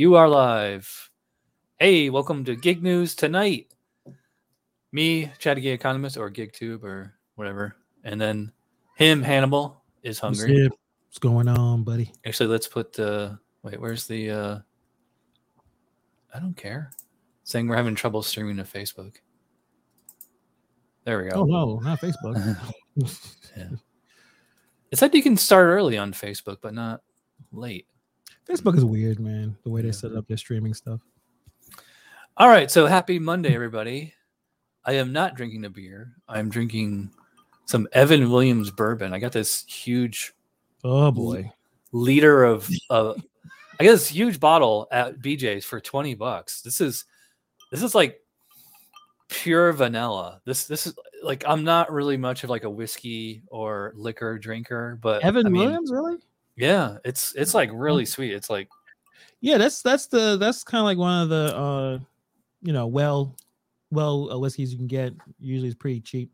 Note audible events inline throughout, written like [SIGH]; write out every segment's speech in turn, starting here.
You are live. Hey, welcome to Gig News tonight. Me, Chatty Gay Economist, or GigTube, or whatever. And then him, Hannibal, is hungry. What's, What's going on, buddy? Actually, let's put the. Wait, where's the. uh I don't care. Saying we're having trouble streaming to Facebook. There we go. Oh, no, not Facebook. [LAUGHS] [LAUGHS] yeah. It said you can start early on Facebook, but not late. Facebook is weird, man. The way they set up their streaming stuff. All right, so happy Monday, everybody. I am not drinking a beer. I'm drinking some Evan Williams bourbon. I got this huge Oh boy. liter of, uh, I got this huge bottle at BJ's for twenty bucks. This is, this is like pure vanilla. This, this is like I'm not really much of like a whiskey or liquor drinker, but Evan I mean, Williams, really? Yeah, it's it's like really sweet. It's like Yeah, that's that's the that's kind of like one of the uh you know well well uh, whiskeys you can get. Usually it's pretty cheap.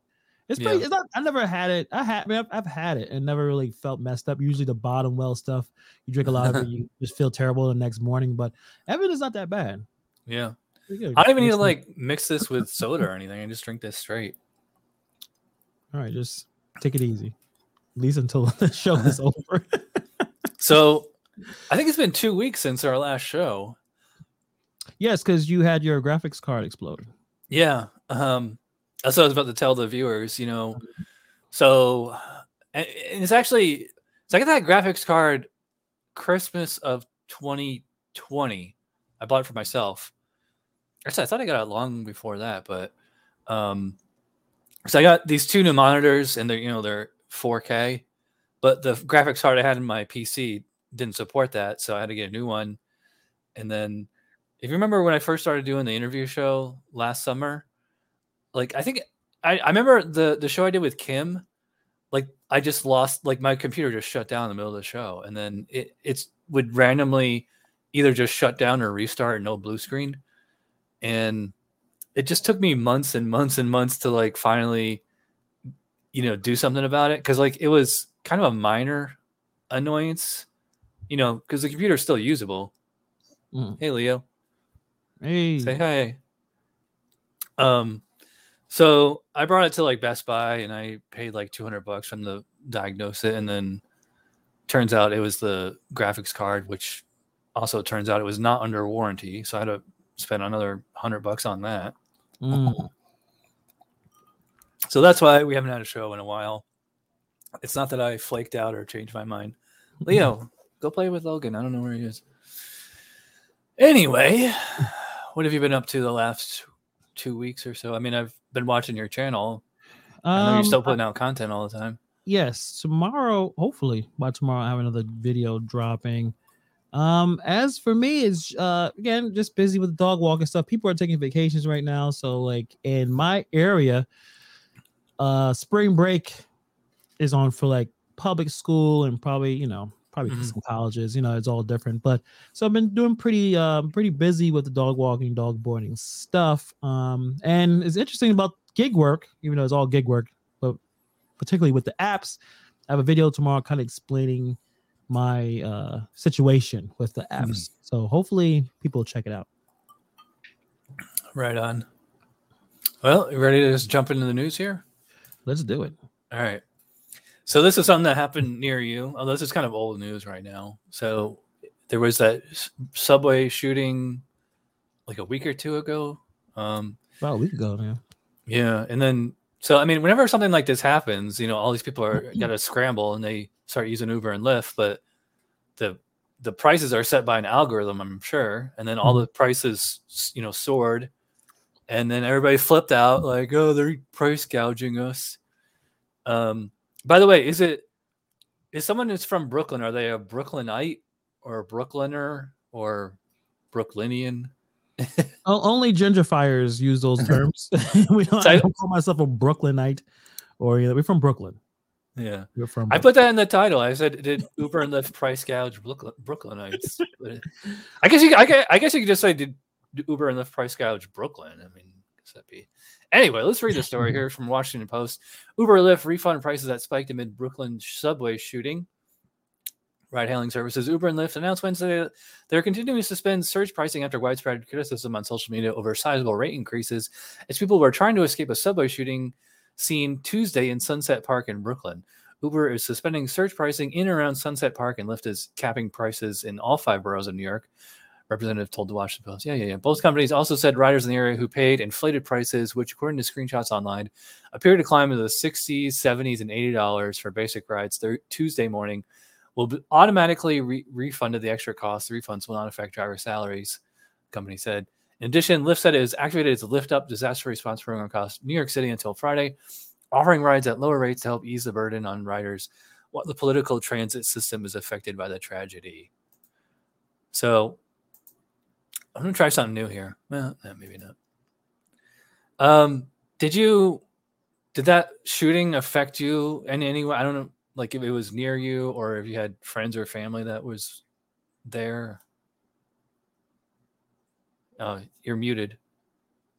It's pretty. Yeah. It's not. I never had it. I had. I mean, I've, I've had it and never really felt messed up. Usually the bottom well stuff. You drink a lot of it, you [LAUGHS] just feel terrible the next morning. But Evan is not that bad. yeah. I don't even need to like mix this with soda or anything. I just drink this straight. All right, just take it easy. At least until [LAUGHS] the show is [LAUGHS] over. So I think it's been two weeks since our last show. yes, because you had your graphics card explode. Yeah. Um that's what I was about to tell the viewers, you know. So and it's actually so I got that graphics card Christmas of 2020. I bought it for myself. Actually, I thought I got it long before that, but um so I got these two new monitors and they're you know they're 4K, but the graphics card I had in my PC didn't support that, so I had to get a new one. And then if you remember when I first started doing the interview show last summer, like I think I, I remember the the show I did with Kim, like I just lost like my computer just shut down in the middle of the show, and then it it's would randomly either just shut down or restart, no blue screen, and it just took me months and months and months to like finally, you know, do something about it because like it was kind of a minor annoyance, you know, because the computer is still usable. Mm. Hey Leo. Hey, Say hi. Um, so I brought it to like Best Buy and I paid like 200 bucks from the diagnose it. And then turns out it was the graphics card, which also turns out it was not under warranty. So I had to spend another hundred bucks on that. Mm. So that's why we haven't had a show in a while. It's not that I flaked out or changed my mind. Leo, go play with Logan. I don't know where he is. Anyway, what have you been up to the last two weeks or so? I mean, I've been watching your channel. I know you're Um, still putting out content all the time. yes, tomorrow, hopefully by tomorrow, I have another video dropping. Um, as for me, it's uh again just busy with dog walking stuff. People are taking vacations right now, so like in my area, uh, spring break is on for like public school and probably you know probably Mhm. some colleges. You know, it's all different. But so I've been doing pretty um pretty busy with the dog walking, dog boarding stuff. Um, and it's interesting about gig work, even though it's all gig work, but particularly with the apps. I have a video tomorrow kind of explaining my uh situation with the apps. So hopefully people check it out. Right on. Well, you ready to just jump into the news here? Let's do it. All right. So this is something that happened near you. Although this is kind of old news right now. So there was that subway shooting like a week or two ago. Um, About a week ago, man. yeah, and then so I mean, whenever something like this happens, you know, all these people are got to scramble and they start using Uber and Lyft, but the the prices are set by an algorithm, I'm sure, and then all the prices, you know, soared, and then everybody flipped out like, oh, they're price gouging us. Um, by the way, is it is someone who's from Brooklyn? Are they a Brooklynite or a Brooklyner or Brooklynian? [LAUGHS] Only gentrifiers use those [LAUGHS] terms. [LAUGHS] we don't, So I I- don't call myself a Brooklynite or you know, we're from Brooklyn. Yeah. We're from I put that in the title. I said, "Did Uber and Lyft price gouge Brooklyn, Brooklynites?" But I guess you, I guess, I guess you could just say, "Did Uber and Lyft price gouge Brooklyn?" I mean, guess that'd be. Anyway, let's read the story here from Washington Post. Uber Lyft refund prices that spiked amid Brooklyn subway shooting. Ride hailing services Uber and Lyft announced Wednesday they're continuing to suspend surge pricing after widespread criticism on social media over sizable rate increases as people were trying to escape a subway shooting seen Tuesday in Sunset Park in Brooklyn. Uber is suspending surge pricing in and around Sunset Park, and Lyft is capping prices in all five boroughs of New York. Representative told the Washington Post. Yeah, yeah, yeah. Both companies also said riders in the area who paid inflated prices, which, according to screenshots online, appear to climb into the 60s, 70s, and $80 for basic rides th- Tuesday morning, will be automatically re- refunded the extra costs. The refunds will not affect driver salaries, company said. In addition, Lyft said it has activated its Lyft Up disaster response program across New York City until Friday, offering rides at lower rates to help ease the burden on riders while the political transit system is affected by the tragedy. So I'm gonna try something new here. Well, maybe not. Um, did you did that shooting affect you in any way? I don't know, like if it was near you or if you had friends or family that was there. Oh, you're muted.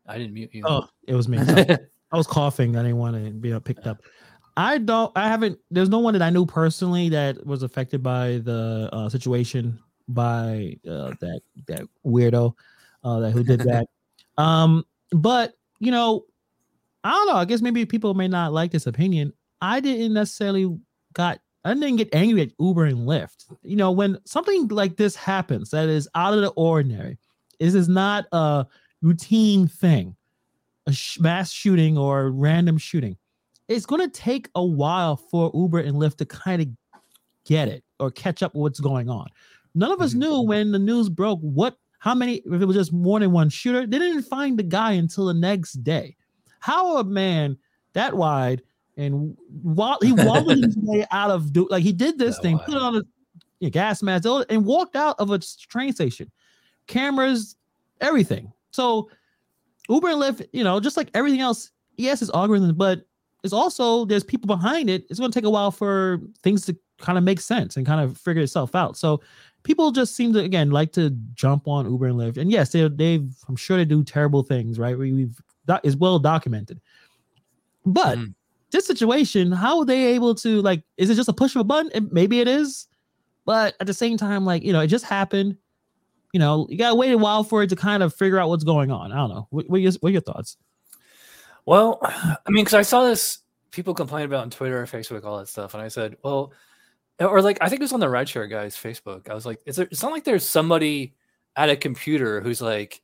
I didn't mute you. Oh, it was me. [LAUGHS] I was coughing. I didn't want to be picked up. I don't. I haven't. There's no one that I knew personally that was affected by the uh, situation by uh, that that weirdo uh, that who did that. [LAUGHS] um, but you know, I don't know. I guess maybe people may not like this opinion. I didn't necessarily got. I didn't get angry at Uber and Lyft. You know, when something like this happens that is out of the ordinary, this is not a routine thing, a sh- mass shooting or random shooting. It's going to take a while for Uber and Lyft to kind of get it or catch up with what's going on. None of us mm-hmm. knew when the news broke what how many if it was just more than one shooter. They didn't find the guy until the next day. How a man that wide and while he wobbled his [LAUGHS] way out of do like he did this that thing, wide. put on a you know, gas mask and walked out of a train station. Cameras, everything. So Uber and Lyft, you know, just like everything else, yes, it's algorithms, but it's also there's people behind it. It's going to take a while for things to kind of make sense and kind of figure itself out. So people just seem to again like to jump on Uber and Lyft. And yes, they they've I'm sure they do terrible things, right? We, we've that is well documented. But mm. this situation, how are they able to like? Is it just a push of a button? It, maybe it is, but at the same time, like you know, it just happened. You know, you gotta wait a while for it to kind of figure out what's going on. I don't know. What, what, are, your, what are your thoughts? Well, [SIGHS] I mean, because I saw this people complain about on Twitter, or Facebook, all that stuff, and I said, well, or like I think it was on the Rideshare guys Facebook. I was like, is there? It's not like there's somebody at a computer who's like,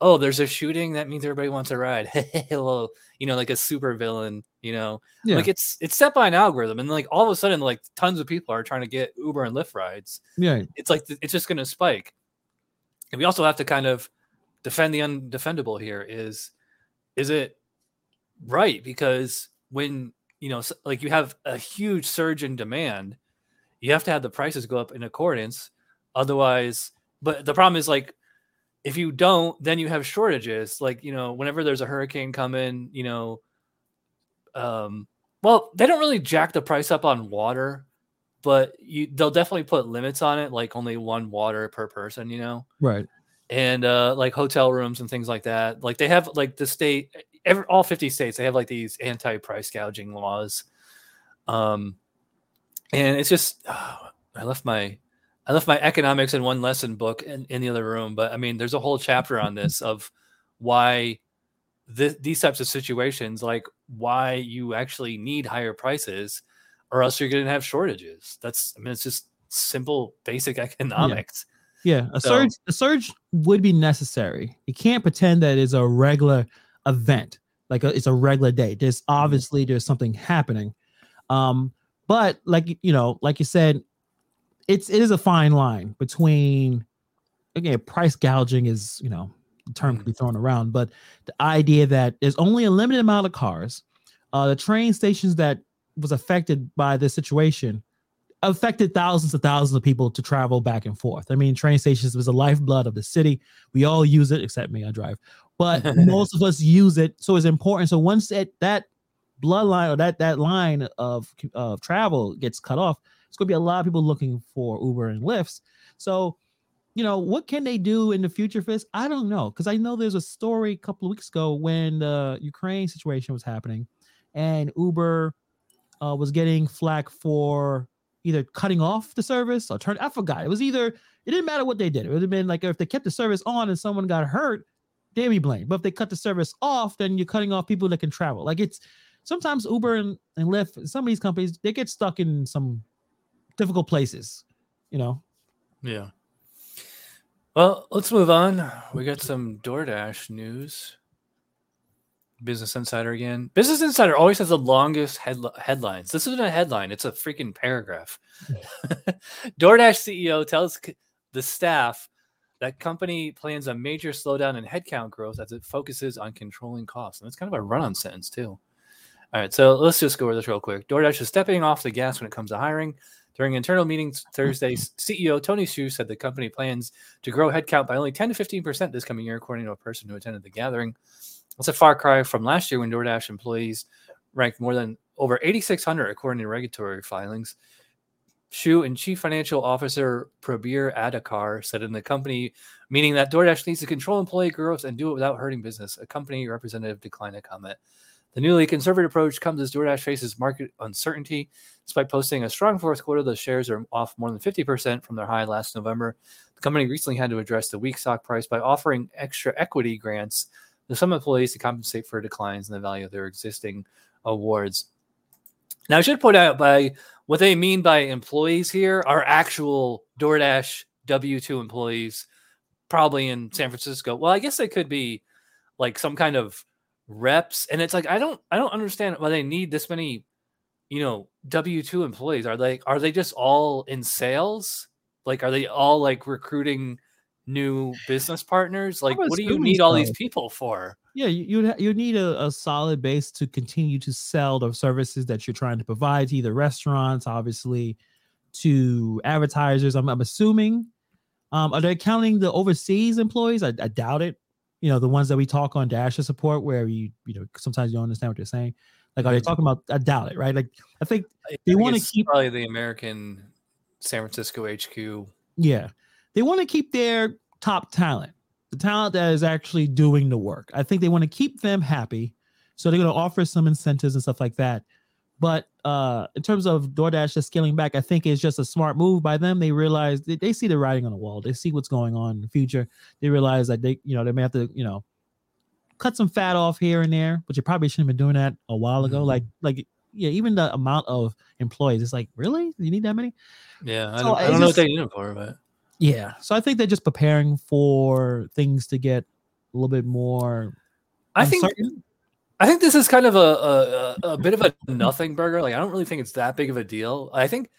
oh, there's a shooting. That means everybody wants a ride. [LAUGHS] Hello, you know, like a super villain. You know, yeah. like it's it's set by an algorithm, and like all of a sudden, like tons of people are trying to get Uber and Lyft rides. Yeah, it's like it's just going to spike. And we also have to kind of defend the undefendable here. Is is it right? Because when you know, like you have a huge surge in demand you have to have the prices go up in accordance. Otherwise, but the problem is like if you don't, then you have shortages. Like, you know, whenever there's a hurricane coming, you know, um, well, they don't really jack the price up on water, but you they'll definitely put limits on it, like only one water per person, you know? Right. And uh like hotel rooms and things like that. Like they have like the state every all 50 states, they have like these anti-price gouging laws. Um and it's just oh, [SIGHS] I left my I left my economics and one lesson book in, in the other room, but I mean, there's a whole chapter on this [LAUGHS] of why th- these types of situations, like why you actually need higher prices, or else you're going to have shortages. That's I mean, it's just simple, basic [LAUGHS] economics. Yeah, yeah. a so, surge a surge would be necessary. You can't pretend that it's a regular event, like a, it's a regular day. There's mm-hmm. obviously there's something happening. Um, but like you know, like you said, it's it is a fine line between again, price gouging is, you know, the term can be mm-hmm. thrown around, but the idea that there's only a limited amount of cars, uh, the train stations that was affected by this situation affected thousands of thousands of people to travel back and forth. I mean, train stations was the lifeblood of the city. We all use it, except me, I drive, but [LAUGHS] most of us use it. So it's important. So once it, that bloodline or that that line of of travel gets cut off, it's going to be a lot of people looking for Uber and Lyfts. So, you know, what can they do in the future for this? I don't know because I know there's a story a couple of weeks ago when the Ukraine situation was happening, and Uber uh, was getting flack for either cutting off the service or turn. I forgot. It was either it didn't matter what they did. It would have been like if they kept the service on and someone got hurt, they'd be blamed. But if they cut the service off, then you're cutting off people that can travel. Like it's sometimes Uber and, and Lyft, some of these companies, they get stuck in some difficult places, you know. Yeah. Well, let's move on. We got some DoorDash news. Business Insider again. Business Insider always has the longest headl- headlines. This isn't a headline, it's a freaking paragraph. [LAUGHS] DoorDash CEO tells the staff that company plans a major slowdown in headcount growth as it focuses on controlling costs. And it's kind of a run on sentence, too. All right, so let's just go over this real quick. DoorDash is stepping off the gas when it comes to hiring. During internal meetings Thursday, [LAUGHS] CEO Tony Xu said the company plans to grow headcount by only 10 to 15% this coming year, according to a person who attended the gathering. That's a far cry from last year when DoorDash employees ranked more than over 8,600 according to regulatory filings. Xu and Chief Financial Officer Prabir Adarkar said in the company, meaning that DoorDash needs to control employee growth and do it without hurting business. A company representative declined to comment. The newly conservative approach comes as DoorDash faces market uncertainty. Despite posting a strong fourth quarter, the shares are off more than 50% from their high last November. The company recently had to address the weak stock price by offering extra equity grants to some employees to compensate for declines in the value of their existing awards. Now, I should point out by what they mean by employees here are actual DoorDash W 2 employees, probably in San Francisco. Well, I guess they could be like some kind of reps. And it's like, I don't, I don't understand why they need this many, you know, W 2 employees. Are they, are they just all in sales? Like, are they all like recruiting new business partners? Like, what do you need all these people for? Yeah, you you, you need a, a solid base to continue to sell the services that you're trying to provide to either restaurants, obviously, to advertisers. I'm, I'm assuming. Um, are they counting the overseas employees? I, I doubt it. You know, the ones that we talk on Dash Dasher support, where you you know sometimes you don't understand what they're saying. Like, are they talking about? Uh, I doubt it, right? Like, I think they want to keep probably the American San Francisco HQ. Yeah, they want to keep their top talent, the talent that is actually doing the work. I think they want to keep them happy. So they're going to offer some incentives and stuff like that. But uh, in terms of DoorDash just scaling back, I think it's just a smart move by them. They realize they, they see the writing on the wall. They see what's going on in the future. They realize that they, you know, they may have to, you know, cut some fat off here and there, but you probably shouldn't have been doing that a while ago. Mm-hmm. Like, like, yeah, even the amount of employees, it's like, really, you need that many? Yeah, I don't, I don't know just, what they need for, but yeah. So I think they're just preparing for things to get a little bit more. I think. I think this is kind of a, a, a bit of a nothing burger. Like I don't really think it's that big of a deal. I think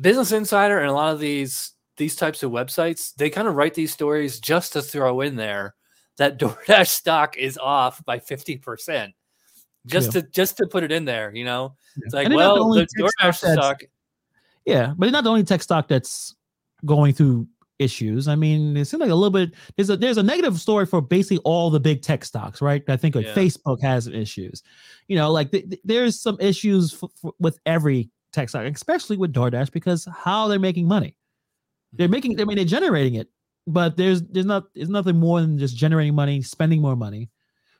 Business Insider and a lot of these these types of websites they kind of write these stories just to throw in there that [LAUGHS] DoorDash stock is off by fifty percent, just yeah. to just to put it in there. You know, it's like well, the, DoorDash stock. Yeah, but it's not the only tech stock that's going through issues. I mean, it seems like a little bit there's a there's a negative story for basically all the big tech stocks, right? I think like yeah. Facebook has issues. You know, like th- th- there's some issues f- f- with every tech stock, especially with DoorDash because how they're making money. They're making I mean they're generating it, but there's there's not there's nothing more than just generating money, spending more money.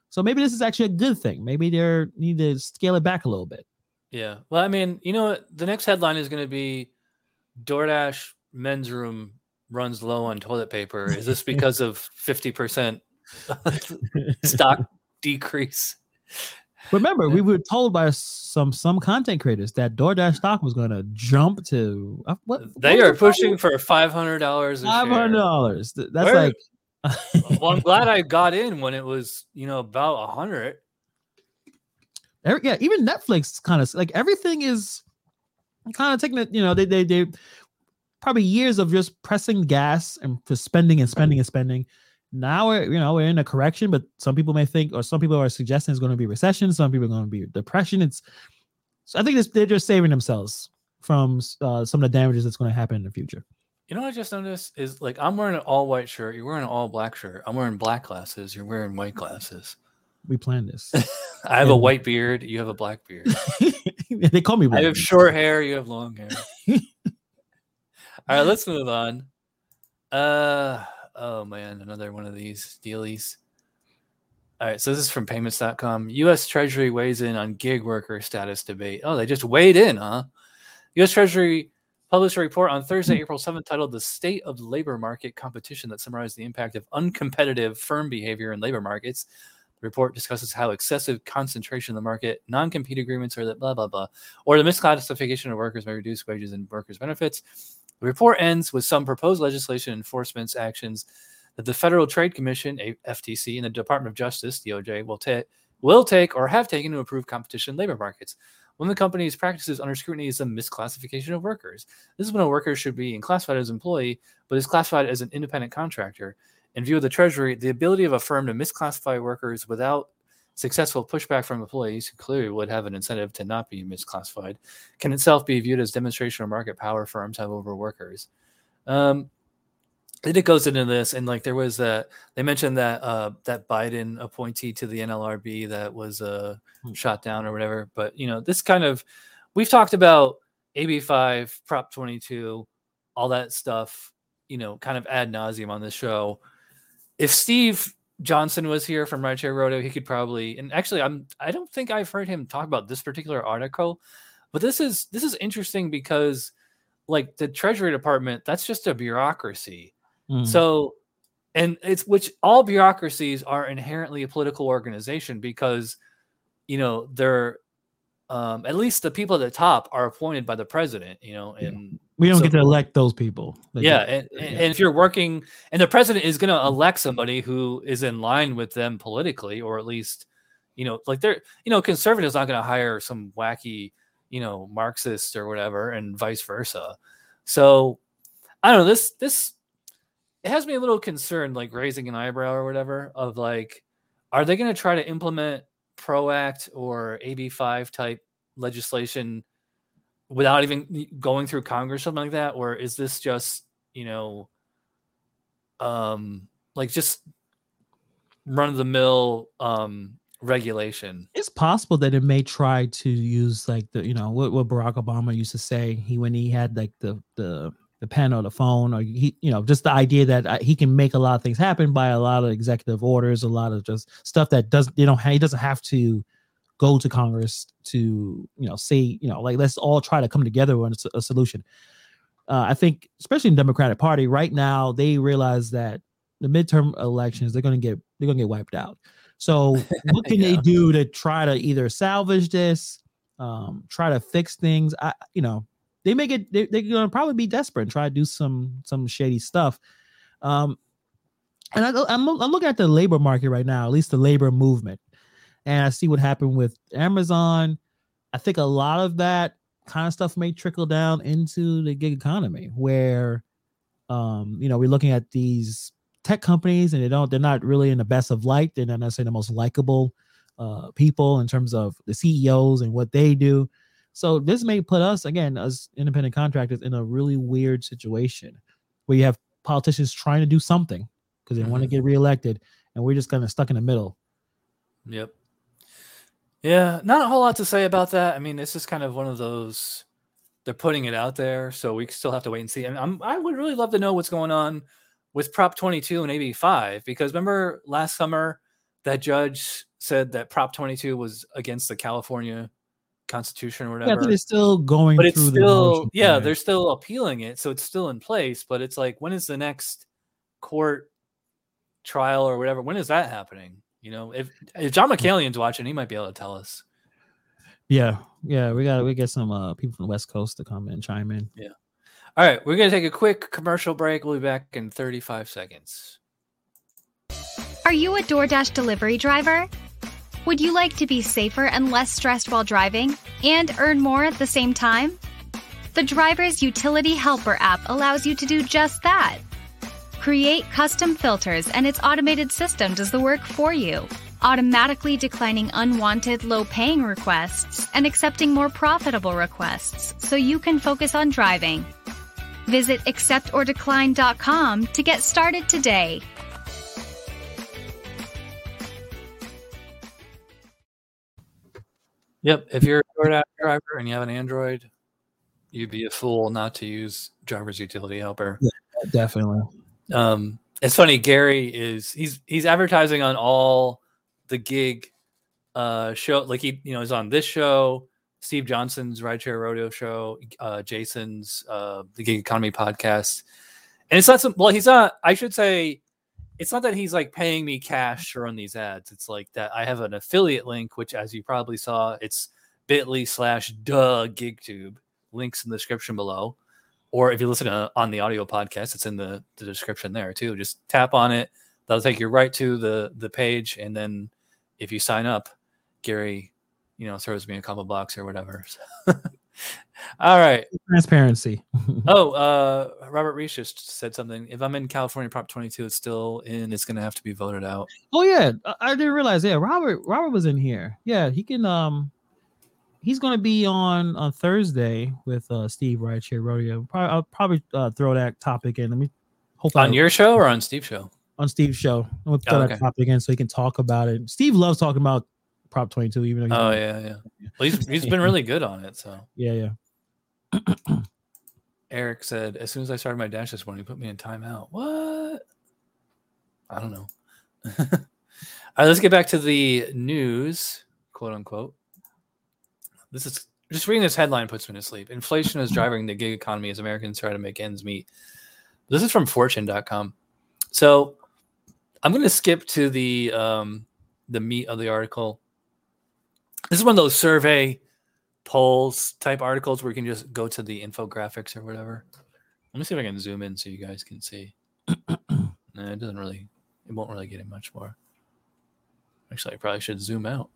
So maybe this is actually a good thing. Maybe they need to scale it back a little bit. Yeah. Well, I mean, you know, the next headline is going to be DoorDash men's room runs low on toilet paper. Is this [LAUGHS] because of 50% [LAUGHS] stock decrease? Remember, we were told by some some content creators that DoorDash stock was going to jump to uh, what? They what are pushing for five hundred dollars. Five hundred dollars. That's Where, like. [LAUGHS] well, I'm glad I got in when it was you know about a hundred. Yeah, even Netflix kind of like everything is kind of taking it. You know, they they they probably years of just pressing gas and just spending and spending and spending. Now we're you know we're in a correction, but some people may think, or some people are suggesting it's going to be recession. Some people are going to be depression. It's so I think this, they're just saving themselves from uh, some of the damages that's going to happen in the future. You know what I just noticed is like I'm wearing an all white shirt, you're wearing an all black shirt. I'm wearing black glasses, you're wearing white [LAUGHS] glasses. We planned this. [LAUGHS] I have and, a white beard, you have a black beard. [LAUGHS] they call me. Black I have short hair, you have long hair. All right, let's move on. Uh oh man, another one of these dealies. All right, so this is from payments.com. US Treasury weighs in on gig worker status debate. Oh, they just weighed in, huh? U.S. Treasury published a report on Thursday, April 7th, titled "The State of Labor Market Competition" that summarized the impact of uncompetitive firm behavior in labor markets. The report discusses how excessive concentration in the market, non-compete agreements, or the blah blah blah, or the misclassification of workers may reduce wages and workers' benefits. The report ends with some proposed legislation enforcement actions that the Federal Trade Commission, FTC, and the Department of Justice, DOJ, will take will take or have taken to improve competition in labor markets. One of the company's practices under scrutiny is the misclassification of workers. This is when a worker should be classified as employee, but is classified as an independent contractor. In view of the Treasury, the ability of a firm to misclassify workers without successful pushback from employees who clearly would have an incentive to not be misclassified can itself be viewed as demonstration of market power firms have over workers. Um, it goes into this, and like there was that they mentioned that uh, that Biden appointee to the NLRB that was uh, hmm. shot down or whatever. But you know, this kind of we've talked about AB five, Prop twenty two, all that stuff. You know, kind of ad nauseum on this show. If Steve Johnson was here from Rideshare Rodeo, he could probably and actually I'm I don't think I've heard him talk about this particular article, but this is this is interesting because like the Treasury Department, that's just a bureaucracy Mm. So, and it's which all bureaucracies are inherently a political organization because, you know, they're um, at least the people at the top are appointed by the president, you know, and we don't so, get to elect those people. Yeah and, yeah. and, if you're working, and the president is going to elect somebody who is in line with them politically, or at least, you know, like they're, you know, conservatives not going to hire some wacky, you know, Marxist or whatever, and vice versa. So, I don't know. This this it has me a little concerned, like raising an eyebrow or whatever, of like, are they going to try to implement PRO Act or AB5 type legislation without even going through Congress, something like that? Or is this just, you know, um, like just run of the mill um regulation. It's possible that it may try to use like the you know what, what Barack Obama used to say he when he had like the the the pen or the phone or he you know just the idea that uh, he can make a lot of things happen by a lot of executive orders a lot of just stuff that doesn't you know he doesn't have to go to congress to you know say you know like let's all try to come together on a, a solution. Uh, i think especially in the democratic party right now they realize that the midterm elections they're going to get they're going to get wiped out. So [LAUGHS] what can yeah. they do to try to either salvage this um try to fix things? I you know they make it they, they're gonna probably be desperate and try to do some some shady stuff. Um and I, I'm, I'm looking at the labor market right now at least the labor movement and i see what happened with amazon i think a lot of that kind of stuff may trickle down into the gig economy where um you know we're looking at these tech companies and they don't they're not really in the best of light they're not necessarily the most likable uh people in terms of the ceos and what they do so this may put us again as independent contractors in a really weird situation where you have politicians trying to do something because they mm-hmm. want to get reelected, and we're just kind of stuck in the middle. Yep. Yeah, not a whole lot to say about that. I mean, this is kind of one of those. They're putting it out there, so we still have to wait and see. And I'm, I would really love to know what's going on with Prop 22 and AB 5 because remember last summer that judge said that Prop 22 was against the California constitution or whatever. Yeah, but it's still going but it's still yeah, there. they're still appealing it, so it's still in place. But it's like, when is the next court trial or whatever? When is that happening? You know, if if John McCalion's watching, he might be able to tell us. Yeah, yeah, we got we get some uh, people from the West Coast to come and chime in. Yeah. All right, we're gonna take a quick commercial break. We'll be back in 35 seconds. Are you a DoorDash delivery driver? Would you like to be safer and less stressed while driving and earn more at the same time? The Driver's Utility Helper app allows you to do just that. Create custom filters and its automated system does the work for you, automatically declining unwanted low paying requests and accepting more profitable requests so you can focus on driving. Visit acceptordecline.com to get started today. Yep. If you're a DoorDash driver and you have an Android, you'd be a fool not to use driver's utility helper. Yeah, definitely. Um, it's funny. Gary is he's he's advertising on all the gig uh show. Like he you know is on this show, Steve Johnson's Rideshare Rodeo show, uh, Jason's uh, the Gig Economy podcast, and it's not some. Well, he's not. I should say, it's not that he's like paying me cash to run these ads. It's like that I have an affiliate link, which, as you probably saw, it's Bitly slash duh GigTube. Links in the description below, or if you listen to, on the audio podcast, it's in the, the description there too. Just tap on it. That'll take you right to the the page, and then if you sign up, Gary you know, throws me a couple bucks or whatever. [LAUGHS] All right. Transparency. [LAUGHS] oh, uh, Robert Reese just said something. If I'm in California Prop 22, it's still in. It's going to have to be voted out. Oh yeah, I, didn't realize. Yeah, Robert. Robert was in here. Yeah, he can. Um, he's going to be on on Thursday with uh Steve right here, Rodeo. Probably, I'll probably uh, throw that topic in. Let me hope on I, your show or on Steve's show. On Steve's show. I'm throw oh, okay. that topic in so he can talk about it. Steve loves talking about Prop 22, even though. Oh yeah, yeah. Well, he's he's been really good on it. So [LAUGHS] yeah, yeah. [CLEARS THROAT] Eric said, as soon as I started my dash this morning, he put me in timeout. What? I don't know. [LAUGHS] All right, let's get back to the news, quote unquote. This is just reading this headline puts me to sleep. Inflation is driving the gig economy as Americans try to make ends meet. This is from fortune.com. So I'm going to skip to the um, the meat of the article this is one of those survey polls type articles where you can just go to the infographics or whatever. Let me see if I can zoom in so you guys can see. [CLEARS THROAT] nah, it doesn't really, it won't really get it much more. Actually, I probably should zoom out.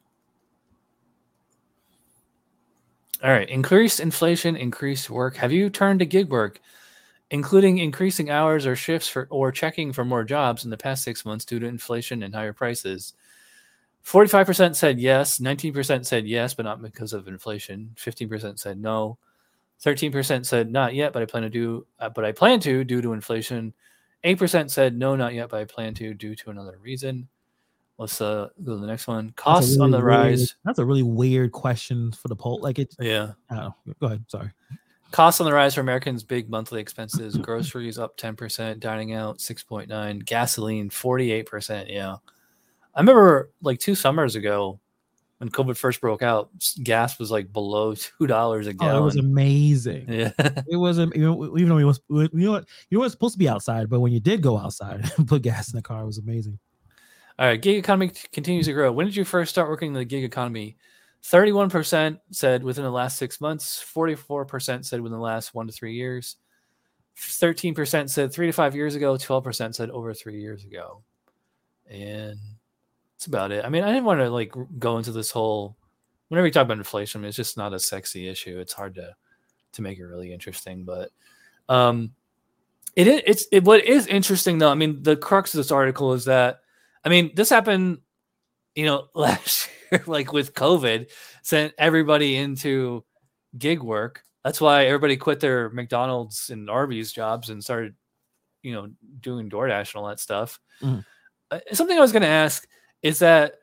All right, increased inflation, increased work. Have you turned to gig work, including increasing hours or shifts for or checking for more jobs in the past six months due to inflation and higher prices? 45% said yes, 19% said yes, but not because of inflation. 15% said no. 13% said not yet, but I plan to do uh, but I plan to due to inflation. 8% said no, not yet, but I plan to due to another reason. Let's uh, go to the next one. Costs really on the weird, rise. That's a really weird question for the poll. Like it. Yeah. Oh, go ahead. Sorry. Costs on the rise for Americans' big monthly expenses. Groceries up 10%, dining out 6.9, gasoline 48%. Yeah. I remember like two summers ago when COVID first broke out, gas was like below two dollars a gallon. Oh, it was amazing. Yeah, [LAUGHS] it wasn't even though we was you know what you know what's supposed to be outside, but when you did go outside [LAUGHS] and put gas in the car, it was amazing. All right, gig economy continues to grow. When did you first start working in the gig economy? Thirty-one percent said within the last six months. Forty-four percent said within the last one to three years. Thirteen percent said three to five years ago. Twelve percent said over three years ago. And that's about it. I mean, I didn't want to like go into this whole. Whenever you talk about inflation, it's just not a sexy issue. It's hard to to make it really interesting, but um, it it's it, what is interesting though. I mean, the crux of this article is that I mean, this happened, you know, [LAUGHS] last year, like with COVID, sent everybody into gig work. That's why everybody quit their McDonald's and Arby's jobs and started, you know, doing DoorDash and all that stuff. Mm. Uh, something I was going to ask is that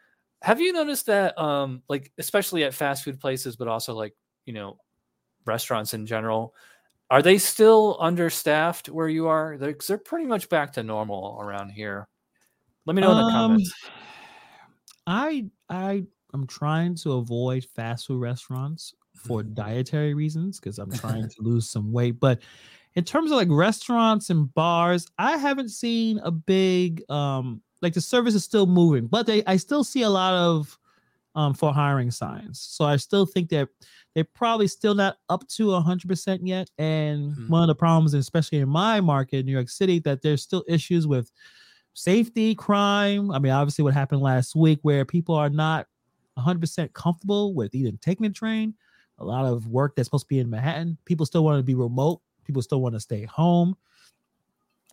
have you noticed that um like especially at fast food places but also like you know restaurants in general are they still understaffed where you are they're, they're pretty much back to normal around here let me know in the um, comments i i i'm trying to avoid fast food restaurants for mm-hmm. dietary reasons because i'm trying [LAUGHS] to lose some weight but in terms of like restaurants and bars i haven't seen a big um like the service is still moving, but they I still see a lot of um for hiring signs. So I still think that they're probably still not up to 100% yet. And mm-hmm. one of the problems, especially in my market, New York City, that there's still issues with safety, crime. I mean, obviously, what happened last week where people are not 100% comfortable with even taking a train. A lot of work that's supposed to be in Manhattan. People still want to be remote. People still want to stay home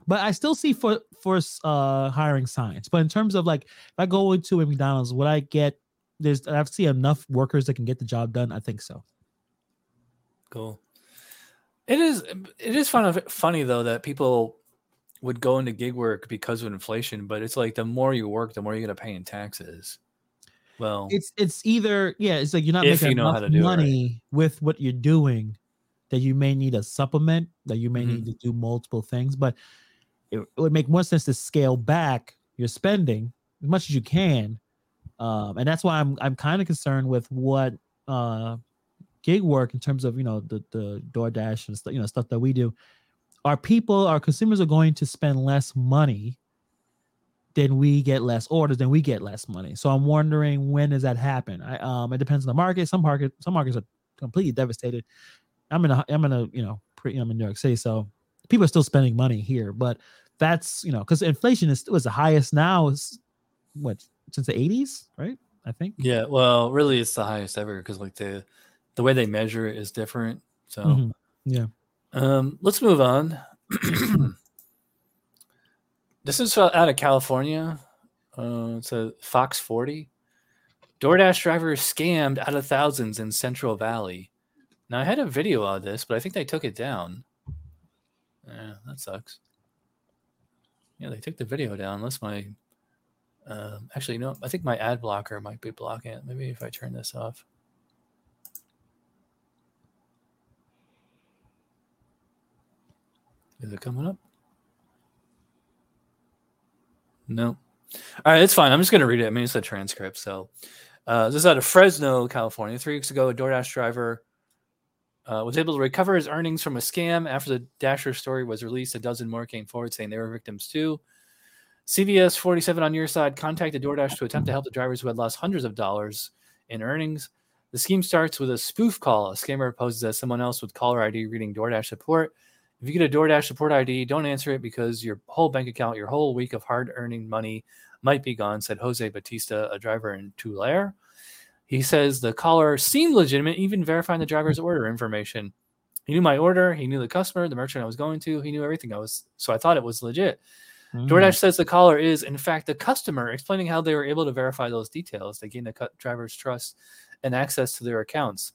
but I still see for for uh hiring signs. But in terms of like if I go into a McDonald's, would I get there's I see enough workers that can get the job done? I think so. Cool. It is it is fun funny though that people would go into gig work because of inflation, but it's like the more you work, the more you're gonna pay in taxes. Well, it's it's either yeah, it's like you're not making you know enough money right. with what you're doing that you may need a supplement that you may mm-hmm. need to do multiple things, but it, it would make more sense to scale back your spending as much as you can. Um, and that's why I'm I'm kind of concerned with what uh, gig work in terms of you know the the DoorDash and stuff, you know stuff that we do, our people, our consumers are going to spend less money. Then we get less orders, then we get less money. So I'm wondering when does that happen? I um it depends on the market. Some market some markets are completely devastated. I'm in a I'm in a you know pre, I'm in New York City, so people are still spending money here, but that's you know because inflation is was the highest now is what since the 80s, right? I think. Yeah, well, really, it's the highest ever because like the the way they measure it is different. So Mhm. Yeah. Um, let's move on. [CLEARS THROAT] this is out of California. Uh, it's a Fox 40. DoorDash driver scammed out of thousands in Central Valley. Now I had a video of this, but I think they took it down. Yeah, that sucks. Yeah, they took the video down. Unless my um, actually, no, I think my ad blocker might be blocking it. Maybe if I turn this off. Is it coming up? No. All right, it's fine. I'm just going to read it. I mean, it's a transcript. So, uh, this is out of Fresno, California. Three weeks ago, a DoorDash driver uh, was able to recover his earnings from a scam. After the Dasher story was released, a dozen more came forward saying they were victims too. CBS 47 on your side contacted DoorDash to attempt to help the drivers who had lost hundreds of dollars in earnings. The scheme starts with a spoof call. A scammer poses as someone else with caller ID reading DoorDash support. If you get a DoorDash support ID, don't answer it because your whole bank account, your whole week of hard earning money might be gone, said Jose Batista, a driver in Tulare. He says the caller seemed legitimate, even verifying the driver's [LAUGHS] order information. He knew my order, he knew the customer, the merchant I was going to, he knew everything I was, so I thought it was legit. Mm. DoorDash says the caller is, in fact, the customer, explaining how they were able to verify those details. They gained the driver's trust and access to their accounts.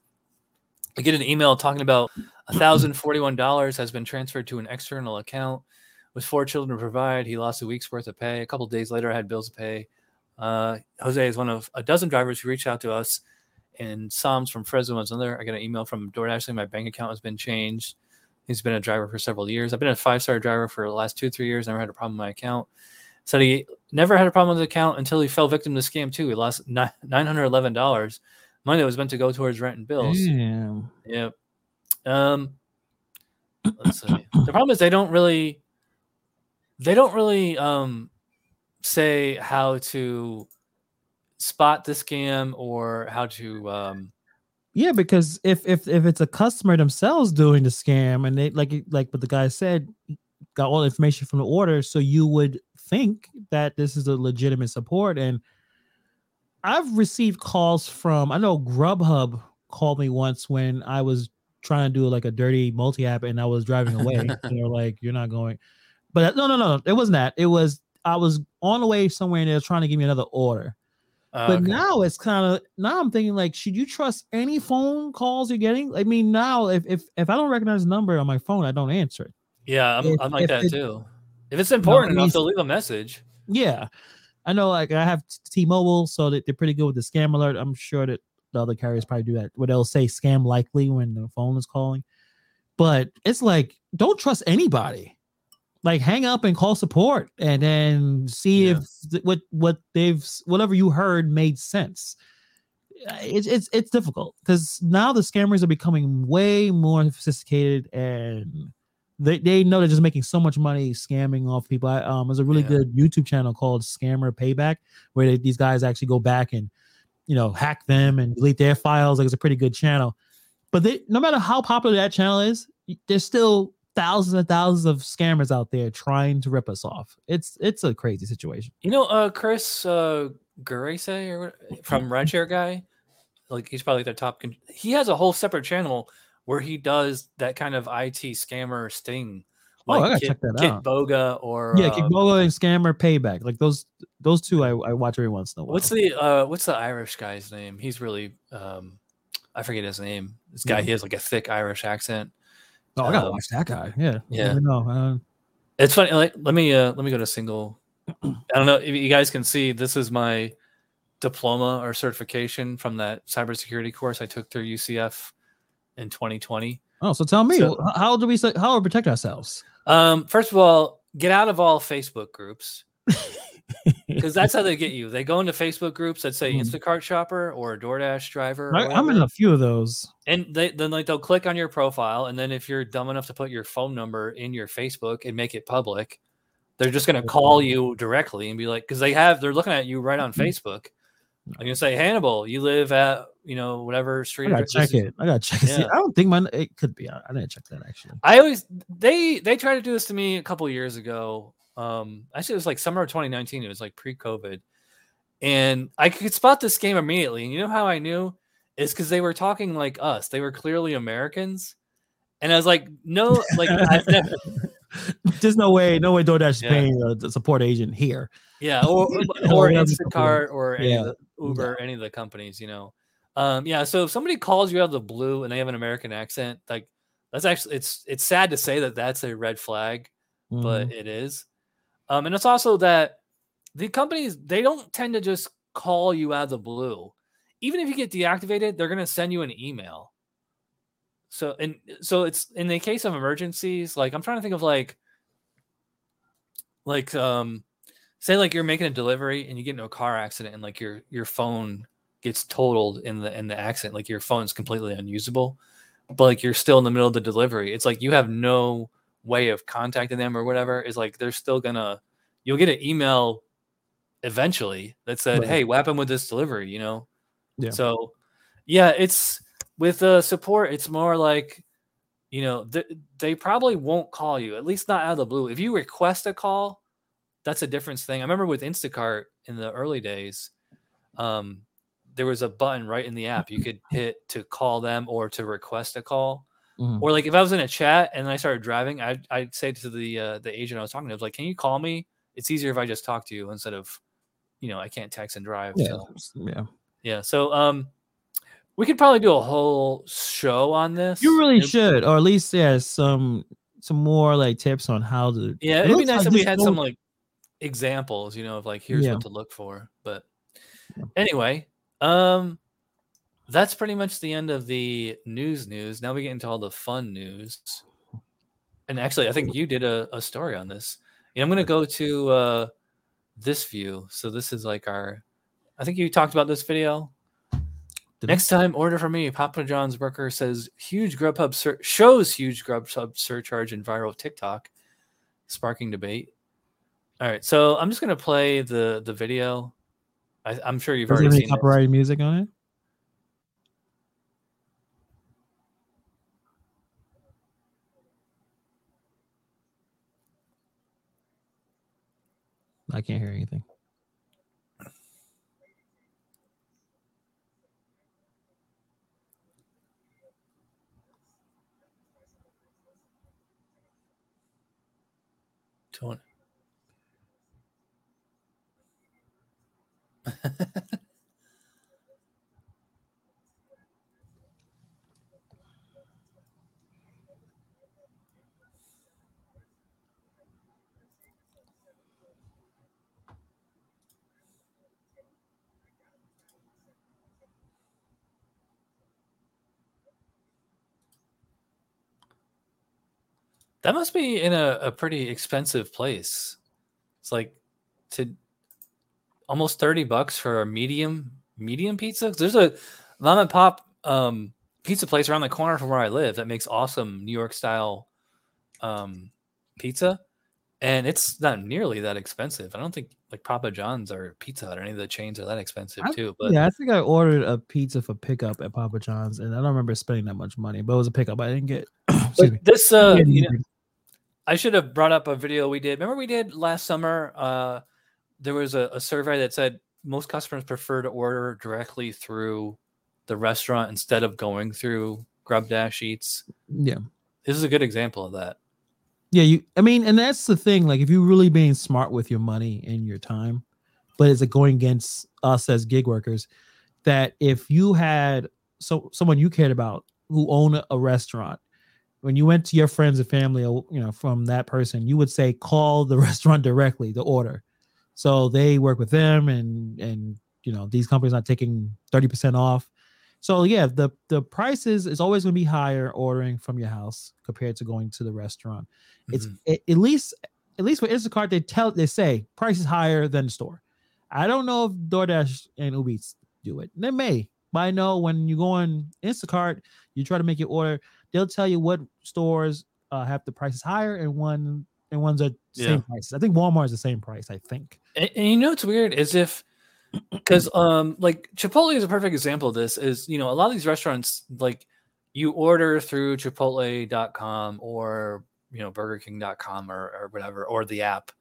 I get an email talking about $1,041 has been transferred to an external account with four children to provide. He lost a week's worth of pay. A couple days later, I had bills to pay. Uh, Jose is one of a dozen drivers who reached out to us, and Psalms from Fresno was another. I got an email from DoorDash saying my bank account has been changed. He's been a driver for several years. I've been a five star driver for the last two, three years. Never had a problem with my account. Said he never had a problem with the account until he fell victim to scam too. He lost nine hundred eleven dollars, money that was meant to go towards rent and bills. Damn. Yep. Um, let's see. The problem is they don't really, they don't really um say how to spot the scam or how to um Yeah, because if if if it's a customer themselves doing the scam and they like like what the guy said, got all the information from the order, so you would think that this is a legitimate support. And I've received calls from I know Grubhub called me once when I was trying to do like a dirty multi app and I was driving away. [LAUGHS] they're like, "You're not going," but no, no, no, it wasn't that. It was I was on the way somewhere and they're trying to give me another order. uh, But okay. now it's kind of now I'm thinking like, should you trust any phone calls you're getting? I mean, now if if if I don't recognize the number on my phone, I don't answer it. yeah, I'm, if- I'm like that it- too. If it's important enough, they'll leave a message. Yeah, I know. Like I have T- T-Mobile, so they're pretty good with the scam alert. I'm sure that the other carriers probably do that, where they'll say scam likely when the phone is calling. But it's like, don't trust anybody. Like, hang up and call support, and then see Yeah. if what what they've whatever you heard made sense. It's it's it's difficult because now the scammers are becoming way more sophisticated and they, they know they're just making so much money scamming off people. I, um, there's a really Yeah. good YouTube channel called Scammer Payback where they, these guys actually go back and you know hack them and delete their files. Like it's a pretty good channel. But they, no matter how popular that channel is, there's still thousands and thousands of scammers out there trying to rip us off. It's it's a crazy situation. You know, uh, Chris uh, Gurese or what- from [LAUGHS] Rideshare Guy, like he's probably their top. Con- he has a whole separate channel where he does that kind of IT scammer sting. Oh, I gotta Kit, check that Kit out. Boga or yeah, uh, Kitboga and Scammer Payback. Like those those two I, I watch every once in a while. what's the uh, what's the Irish guy's name? He's really um, I forget his name. This guy Yeah. he has like a thick Irish accent. oh, I gotta um, watch that guy. Yeah. Yeah. don't. Uh, It's funny. Like, let me uh, let me go to single. [CLEARS THROAT] I don't know if you guys can see. This is my diploma or certification from that cybersecurity course I took through UCF in 2020. oh, so tell me, So- how do we say, how do we protect ourselves? Um, first of all, get out of all Facebook groups. [LAUGHS] because that's how they get you. They go into Facebook groups that say Mhm. Instacart shopper or DoorDash driver. I, I'm in a few of those. and they then like they'll click on your profile, and then if you're dumb enough to put your phone number in your Facebook and make it public, they're just gonna call you directly and be like, because they have they're looking at you right on Mhm. Facebook. I'm gonna say Hannibal, you live at you know whatever street. I gotta check is- it. I gotta check. See, Yeah. I don't think mine. It could be. I, didn't check that actually. I always they they tried to do this to me a couple years ago. Um, actually, it was like summer of 2019. It was like pre-COVID, and I could spot this game immediately. And you know how I knew is because they were talking like us. They were clearly Americans, and I was like, no, like I've never, [LAUGHS] There's no way. No way. DoorDash is Yeah. paying a, support agent here. yeah, or or [LAUGHS] the Instacart or any Yeah. Uber, any of the companies, you know. Um, yeah. So if somebody calls you out of the blue and they have an American accent, like that's actually it's it's sad to say that that's a red flag. but Mhm. it is. Um, and it's also that the companies they don't tend to just call you out of the blue. Even if you get deactivated, they're gonna send you an email. So and so it's in the case of emergencies, like I'm trying to think of like like um say like you're making a delivery and you get into a car accident and like your your phone gets totaled in the in the accident, like your phone's completely unusable, but like you're still in the middle of the delivery. It's like you have no way of contacting them or whatever is like they're still gonna you'll get an email eventually that said Right. hey what happened with this delivery you know Yeah. so yeah it's with uh support it's more like you know th- they probably won't call you at least not out of the blue if you request a call that's a different thing i remember with instacart in the early days um there was a button right in the app you could hit to call them or to request a call Mhm. or like if I was in a chat and I started driving, I'd, I'd say to the uh, the agent I was talking to, I was like, "Can you call me? It's easier if I just talk to you instead of, you know, I can't text and drive." Yeah. So Yeah. yeah, so um, we could probably do a whole show on this. You really It- should, or at least yeah, some some more like tips on how to. Yeah, it it'd be nice like if we had some like examples, you know, of like here's Yeah. what to look for. But anyway, um, that's pretty much the end of the news. News. Now we get into all the fun news. And actually, I think you did a, a story on this. Yeah, I'm gonna go to uh, this view. So this is like our. I think you talked about this video. Did I? Next time, order for me. Papa John's worker says huge Grubhub sur- shows huge Grubhub surcharge in viral TikTok, sparking debate. All right, so I'm just gonna play the the video. I, I'm sure you've Does already any seen it. copyrighted music on it? I can't hear anything. Don't- That must be in a, a pretty expensive place. It's like to almost 30 bucks for a medium medium pizza. There's a mom and pop um, pizza place around the corner from where I live that makes awesome New York style um, pizza. And it's not nearly that expensive. I don't think like Papa John's or Pizza Hut or any of the chains are that expensive I- too. But yeah, I think I ordered a pizza for pickup at Papa John's, and I don't remember spending that much money, but it was a pickup. I didn't get. [CLEARS THROAT] excuse me. but this uh, you know, I should have brought up a video we did. Remember we did last summer? Uh, there was a, a survey that said most customers prefer to order directly through the restaurant instead of going through Grub Dash Eats. yeah. This is a good example of that. Yeah, you. I mean, and that's the thing. Like, if you're really being smart with your money and your time, but is it going against us as gig workers? That if you had so someone you cared about who owned a- a restaurant, when you went to your friends and family, you know, from that person, you would say call the [LAUGHS] restaurant directly to order. So they work with them, and and you know these companies not taking thirty percent off. So yeah, the the prices is always going to be higher ordering from your house compared to going to the restaurant it's Mhm. a- at least at least with Instacart they tell they say price is higher than the store. I don't know if DoorDash and Uber Eats do it. They may, but I know when you go on Instacart, you try to make your order, they'll tell you what stores uh, have the prices higher and one and ones at Yeah. same prices. I think Walmart is the same price. I think. And, and you know what's weird is if [CLEARS THROAT] because um like Chipotle is a perfect example of this is you know a lot of these restaurants like you order through chipotle.com or you know burgerking.com or, or whatever or the app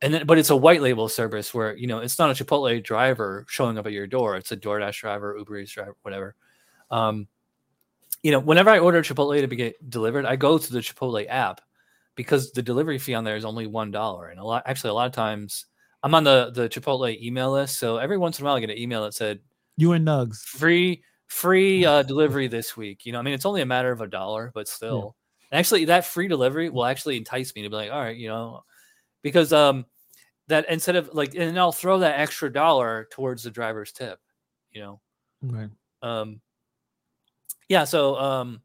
and then but it's a white label service where you know it's not a chipotle driver showing up at your door it's a doordash driver uber eats driver whatever um you know whenever i order chipotle to be get delivered i go to the chipotle app because the delivery fee on there is only one dollar and a lot actually a lot of times i'm on the the chipotle email list so every once in a while i get an email that said You and Nugs. free free uh, delivery this week. You know, I mean, it's only a matter of a dollar, but still, And actually, that free delivery will actually entice me to be like, all right, you know, because um, that instead of like, and I'll throw that extra dollar towards the driver's tip. You know, Right. um, yeah. So um,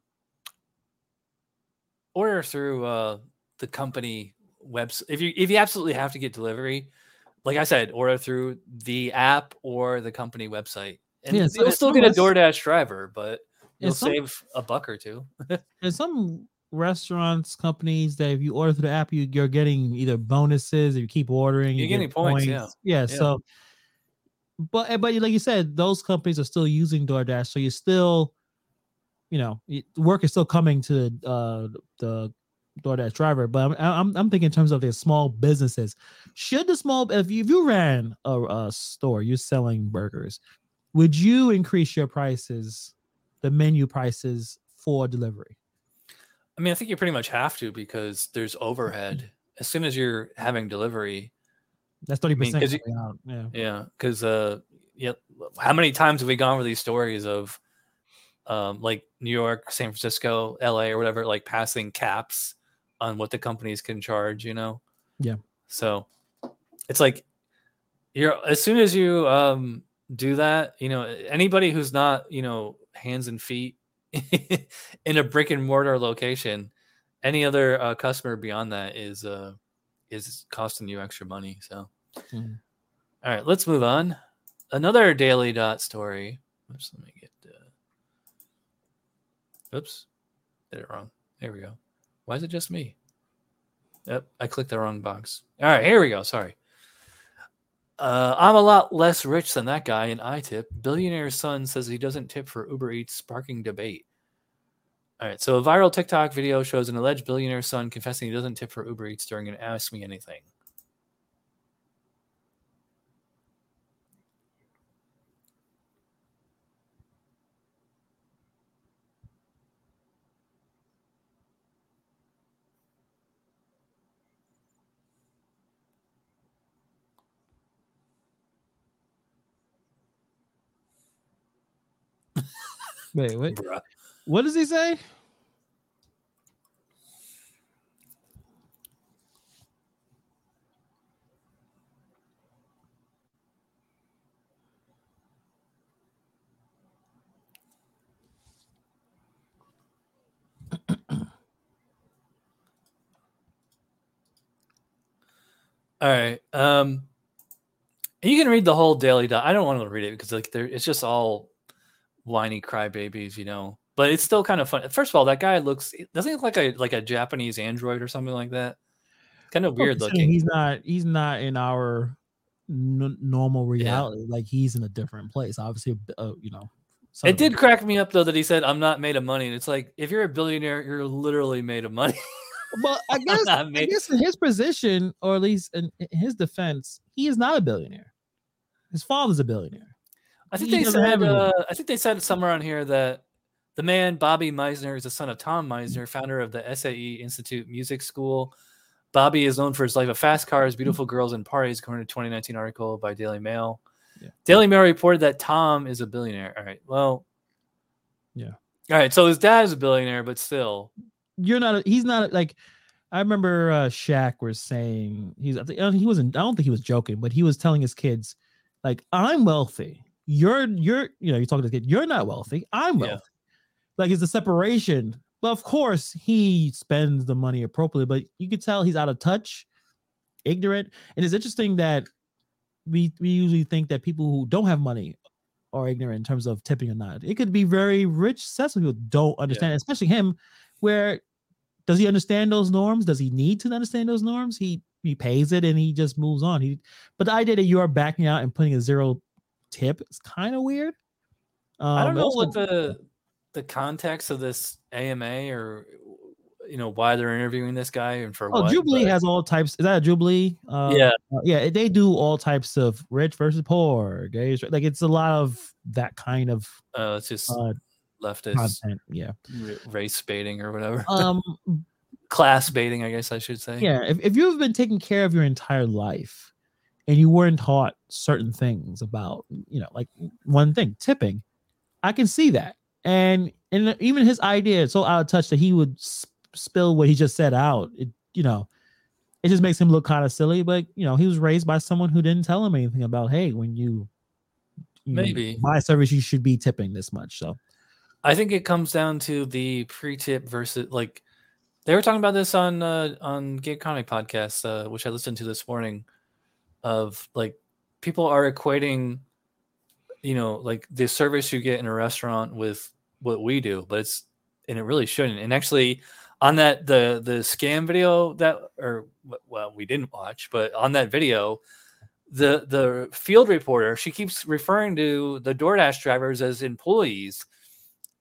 order through uh the company website if you if you absolutely have to get delivery. Like I said, order through the app or the company website. And Yeah, you'll still get a DoorDash driver, but you'll some- save a buck or two. [LAUGHS] And some restaurants, companies that if you order through the app, you, you're getting either bonuses if you keep ordering. You're you get getting points, yeah. yeah. Yeah. So, but eh, but like you said, those companies are still using DoorDash, so you're still, you know, work is still coming to uh the DoorDash driver. But I'm I'm, I'm thinking in terms of the small businesses. Should the small if you, if you ran a, a store, you're selling burgers, would you increase your prices, the menu prices for delivery? I mean, I think you pretty much have to because there's overhead. As soon as you're having delivery, That's thirty percent. Yeah. Yeah, because uh, yeah, how many times have we gone over these stories of, um, like New York, San Francisco, L.A. or whatever, like passing caps on what the companies can charge, you know? Yeah. So, it's like you're as soon as you um do that, you know, anybody who's not you know hands and feet [LAUGHS] in a brick and mortar location, any other uh, customer beyond that is uh is costing you extra money. So. Mhm. All right, let's move on. Another daily dot story. Oops, let me get. Uh, oops, did it wrong. There we go. Why is it just me? Yep, I clicked the wrong box. All right, here we go. Sorry. Uh, I'm a lot less rich than that guy, and I tip. Billionaire son says he doesn't tip for Uber Eats, sparking debate. All right, so a viral TikTok video shows an alleged billionaire son confessing he doesn't tip for Uber Eats during an Ask Me Anything. Wait, wait. Bruh. What does he say? All right. Um, you can read the whole daily dot. I don't want to read it because like there, it's just all whiny crybabies, you know. But it's still kind of fun. First of all, that guy looks doesn't he look like a like a Japanese android or something like that. Kind of weird looking. He's not. He's not in our n- normal reality. Like he's in a different place. Obviously, uh, you know. It did crack me up though that he said, "I'm not made of money." And it's like if you're a billionaire, you're literally made of money. But I [LAUGHS] guess. I guess in his position, or at least in his defense, he is not a billionaire. His father's a billionaire. I think He they said. Uh, I think they said somewhere on here that the man Bobby Misner is the son of Tom Misner, founder of the SAE Institute Music School. Bobby is known for his life of fast cars, beautiful [LAUGHS] girls, and parties, according to 2019 article by Daily Mail. Yeah. Daily Mail reported that Tom is a billionaire. All right. Well. Yeah. All right. So his dad is a billionaire, but still. You're not. He's not like. I remember uh, Shaq was saying he's. Uh, he wasn't. I don't think he was joking, but he was telling his kids, like, "I'm wealthy. You're. You're. You know, you're talking to the kid. You're not wealthy. I'm Yeah. wealthy. Like, it's a separation. But of course, he spends the money appropriately. But you could tell he's out of touch, ignorant. And it's interesting that we we usually think that people who don't have money are ignorant in terms of tipping or not. It could be very rich, successful people don't understand, especially him. Where does he understand those norms? Does he need to understand those norms? He he pays it and he just moves on. He but the idea that you are backing out and putting a zero tip It's kind of weird. I don't Um, know what the the context of this AMA or you know why they're interviewing this guy and for Oh, what. Jubilee but- has all types. Is that a Jubilee? Uh, yeah, uh, yeah. They do all types of rich versus poor, gays. Like it's a lot of that kind of uh, it's just uh, leftist content. Yeah. ra- race baiting or whatever, Um. [LAUGHS] class baiting, I guess I should say. yeah. If if you've been taken care of your entire life, and you weren't taught certain things about, you know, like one thing, tipping, I can see that. And and even his idea, so out of touch that he would s- spill what he just said out. It, you know, it just makes him look kind of silly. But you know, he was raised by someone who didn't tell him anything about, hey, when you, you Maybe. a service, you should be tipping this much. So I think it comes down to the pre-tip versus like they were talking about this on uh, on Gay Comic podcast, uh, which I listened to this morning. Of like people are equating, you know, like the service you get in a restaurant with what we do, but it's and it really shouldn't. And actually, on that the the scam video that or well we didn't watch, but on that video, the the field reporter she keeps referring to the DoorDash drivers as employees.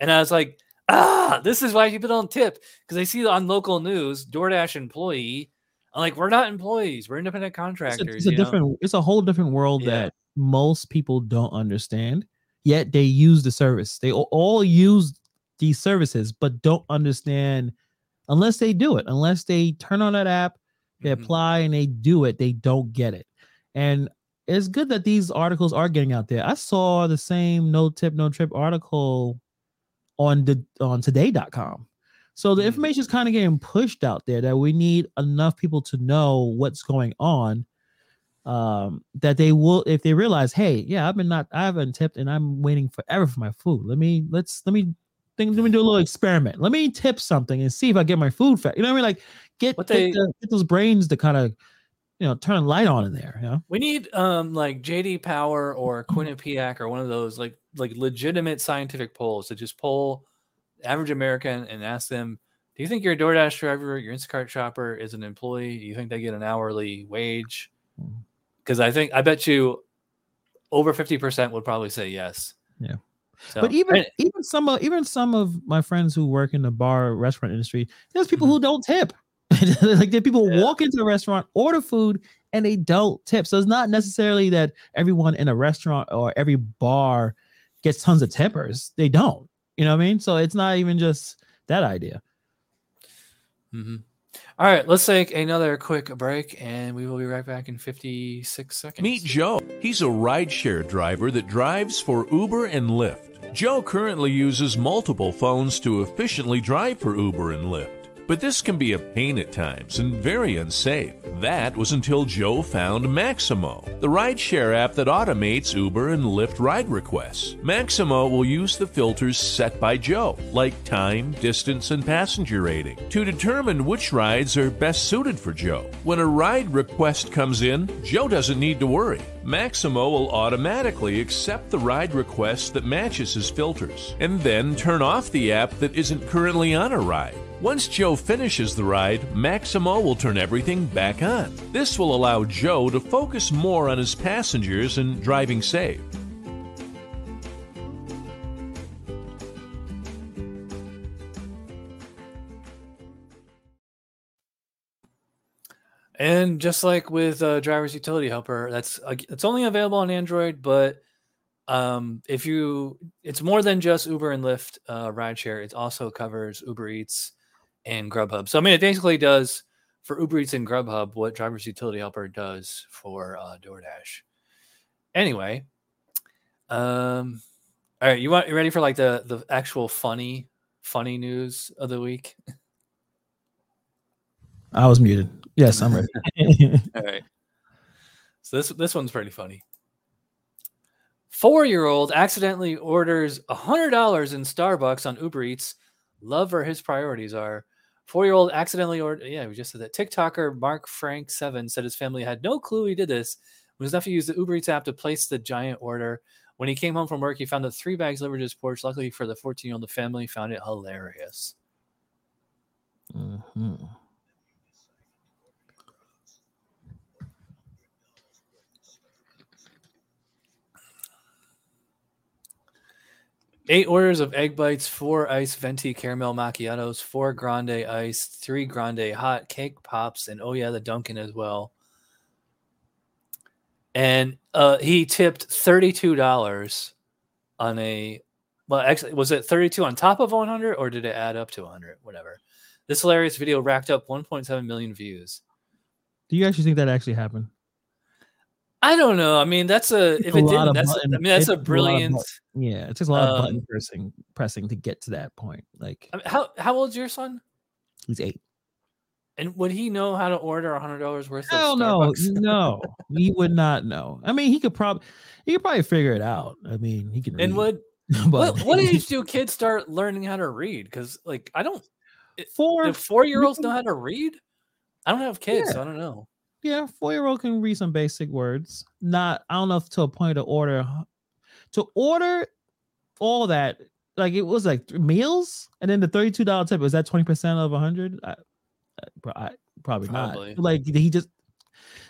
And I was like, ah, this is why people don't tip because they see on local news DoorDash employee. Like, we're not employees, we're independent it's a, contractors. it's a you know? different, it's a whole different world Yeah. that most people don't understand. Yet they use the service. They all, use these services, but don't understand unless they do it. Unless they turn on that app, they Mhm. apply and they do it, they don't get it. And it's good that these articles are getting out there. I saw the same no tip, no trip article on the on today.com. So the Mm. information is kind of getting pushed out there that we need enough people to know what's going on. Um, that they will if they realize, hey, yeah, I've been not I haven't tipped and I'm waiting forever for my food. Let me let's let me think let me do a little experiment. Let me tip something and see if I get my food fat. You know what I mean? Like get, What get, they- the- get those brains to kind of you know turn a light on in there. You know? We need um like JD Power or Quinnipiac or one of those like like legitimate scientific polls to just poll average American and ask them, do you think your DoorDash driver, your Instacart shopper is an employee? Do you think they get an hourly wage? Because I think I bet you over 50% would probably say yes. Yeah. So, but even and- even some of even some of my friends who work in the bar restaurant industry, there's people who don't tip. [LAUGHS] like there people Mm-hmm. Yeah. walk into a restaurant, order food, and they don't tip. So it's not necessarily that everyone in a restaurant or every bar gets tons of tippers. They don't. You know what I mean? So it's not even just that idea. Mhm. All right, let's take another quick break and we will be right back in 56 seconds. Meet Joe. He's a rideshare driver that drives for Uber and Lyft. Joe currently uses multiple phones to efficiently drive for Uber and Lyft. But this can be a pain at times and very unsafe. That was until Joe found Maximo, the rideshare app that automates Uber and Lyft ride requests. Maximo will use the filters set by Joe, like time, distance, and passenger rating, to determine which rides are best suited for Joe. When a ride request comes in, Joe doesn't need to worry. Maximo will automatically accept the ride request that matches his filters, and then turn off the app that isn't currently on a ride. Once Joe finishes the ride, Maximo will turn everything back on. This will allow Joe to focus more on his passengers and driving safe. And just like with uh, driver's utility helper, that's uh, it's only available on Android, but um, if you, it's more than just Uber and Lyft uh, rideshare. It also covers Uber Eats and Grubhub. So I mean, it basically does for Uber Eats and Grubhub what driver's utility helper does for uh, DoorDash. Anyway, um, all right, you want you ready for like the the actual funny funny news of the week? I was muted. Yes, I'm ready. [LAUGHS] All right. So this this one's pretty funny. Four year old accidentally orders hundred dollars in Starbucks on Uber Eats. Love where his priorities are. Four year old accidentally ordered. Yeah, we just said that. TikToker Mark Frank Seven said his family had no clue he did this When his nephew used the Uber Eats app to place the giant order. When he came home from work, he found the three bags delivered to his porch. Luckily for the 14 year old, the family found it hilarious. Mhm. Eight orders of egg bites, four ice venti caramel macchiatos, four grande ice, three grande hot cake pops, and oh yeah, the Dunkin' as well. And uh, he tipped thirty-two dollars on a. Well, actually, was it thirty-two on top of one hundred, or did it add up to one hundred? Whatever. This hilarious video racked up one point seven million views. Do you actually think that actually happened? I don't know. I mean, that's a if a it didn't, that's button- I mean, that's a a brilliant. button- Yeah, it takes a lot of button Um, pressing pressing to get to that point. Like I mean, how how old's your son? he's eight. And would he know how to order a hundred dollars worth Hell of no, no, he would not know. I mean, he could probably he could probably figure it out. I mean, he can. And read, would [LAUGHS] but what, what age do kids start learning how to read? Because like I don't. four? Four year olds know how to read? I don't have kids, so I don't know. Yeah, four year old can read some basic words. Not, I don't know if to a point to order to order all that. Like it was like th- meals, and then the thirty two dollar tip was that twenty percent of a hundred. I, I, I- probably, Probably. not. Like did he just.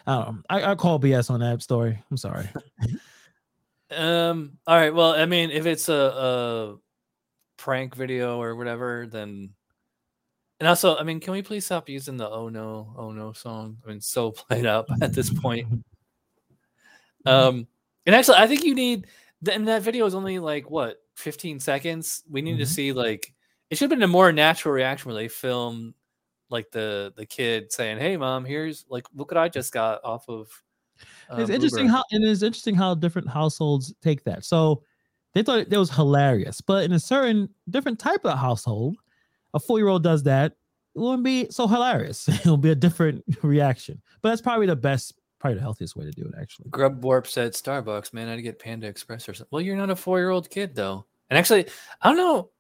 I don't know. I, I call BS on that story. I'm sorry. [LAUGHS] Um. All right. Well, I mean, if it's a, a prank video or whatever, then. And also, I mean, can we please stop using the "Oh no, oh no" song? I mean, so [LAUGHS] played up at this point. [LAUGHS] Um, and actually, I think you need. And that video is only like what 15 seconds. We need to Mhm. see like it should have been a more natural reaction where they film like the the kid saying, "Hey, mom, here's like look what I just got off of." it's um, interesting Uber." how and it's interesting how different households take that. So they thought it was hilarious, but in a certain different type of household, a four year old does that, it wouldn't be so hilarious. [LAUGHS] It'll be a different [LAUGHS] reaction. But that's probably the best, probably the healthiest way to do it. Actually, Grub Warp said Starbucks, man, I'd get Panda Express or something. Well, you're not a four year old kid though. And actually, I don't know.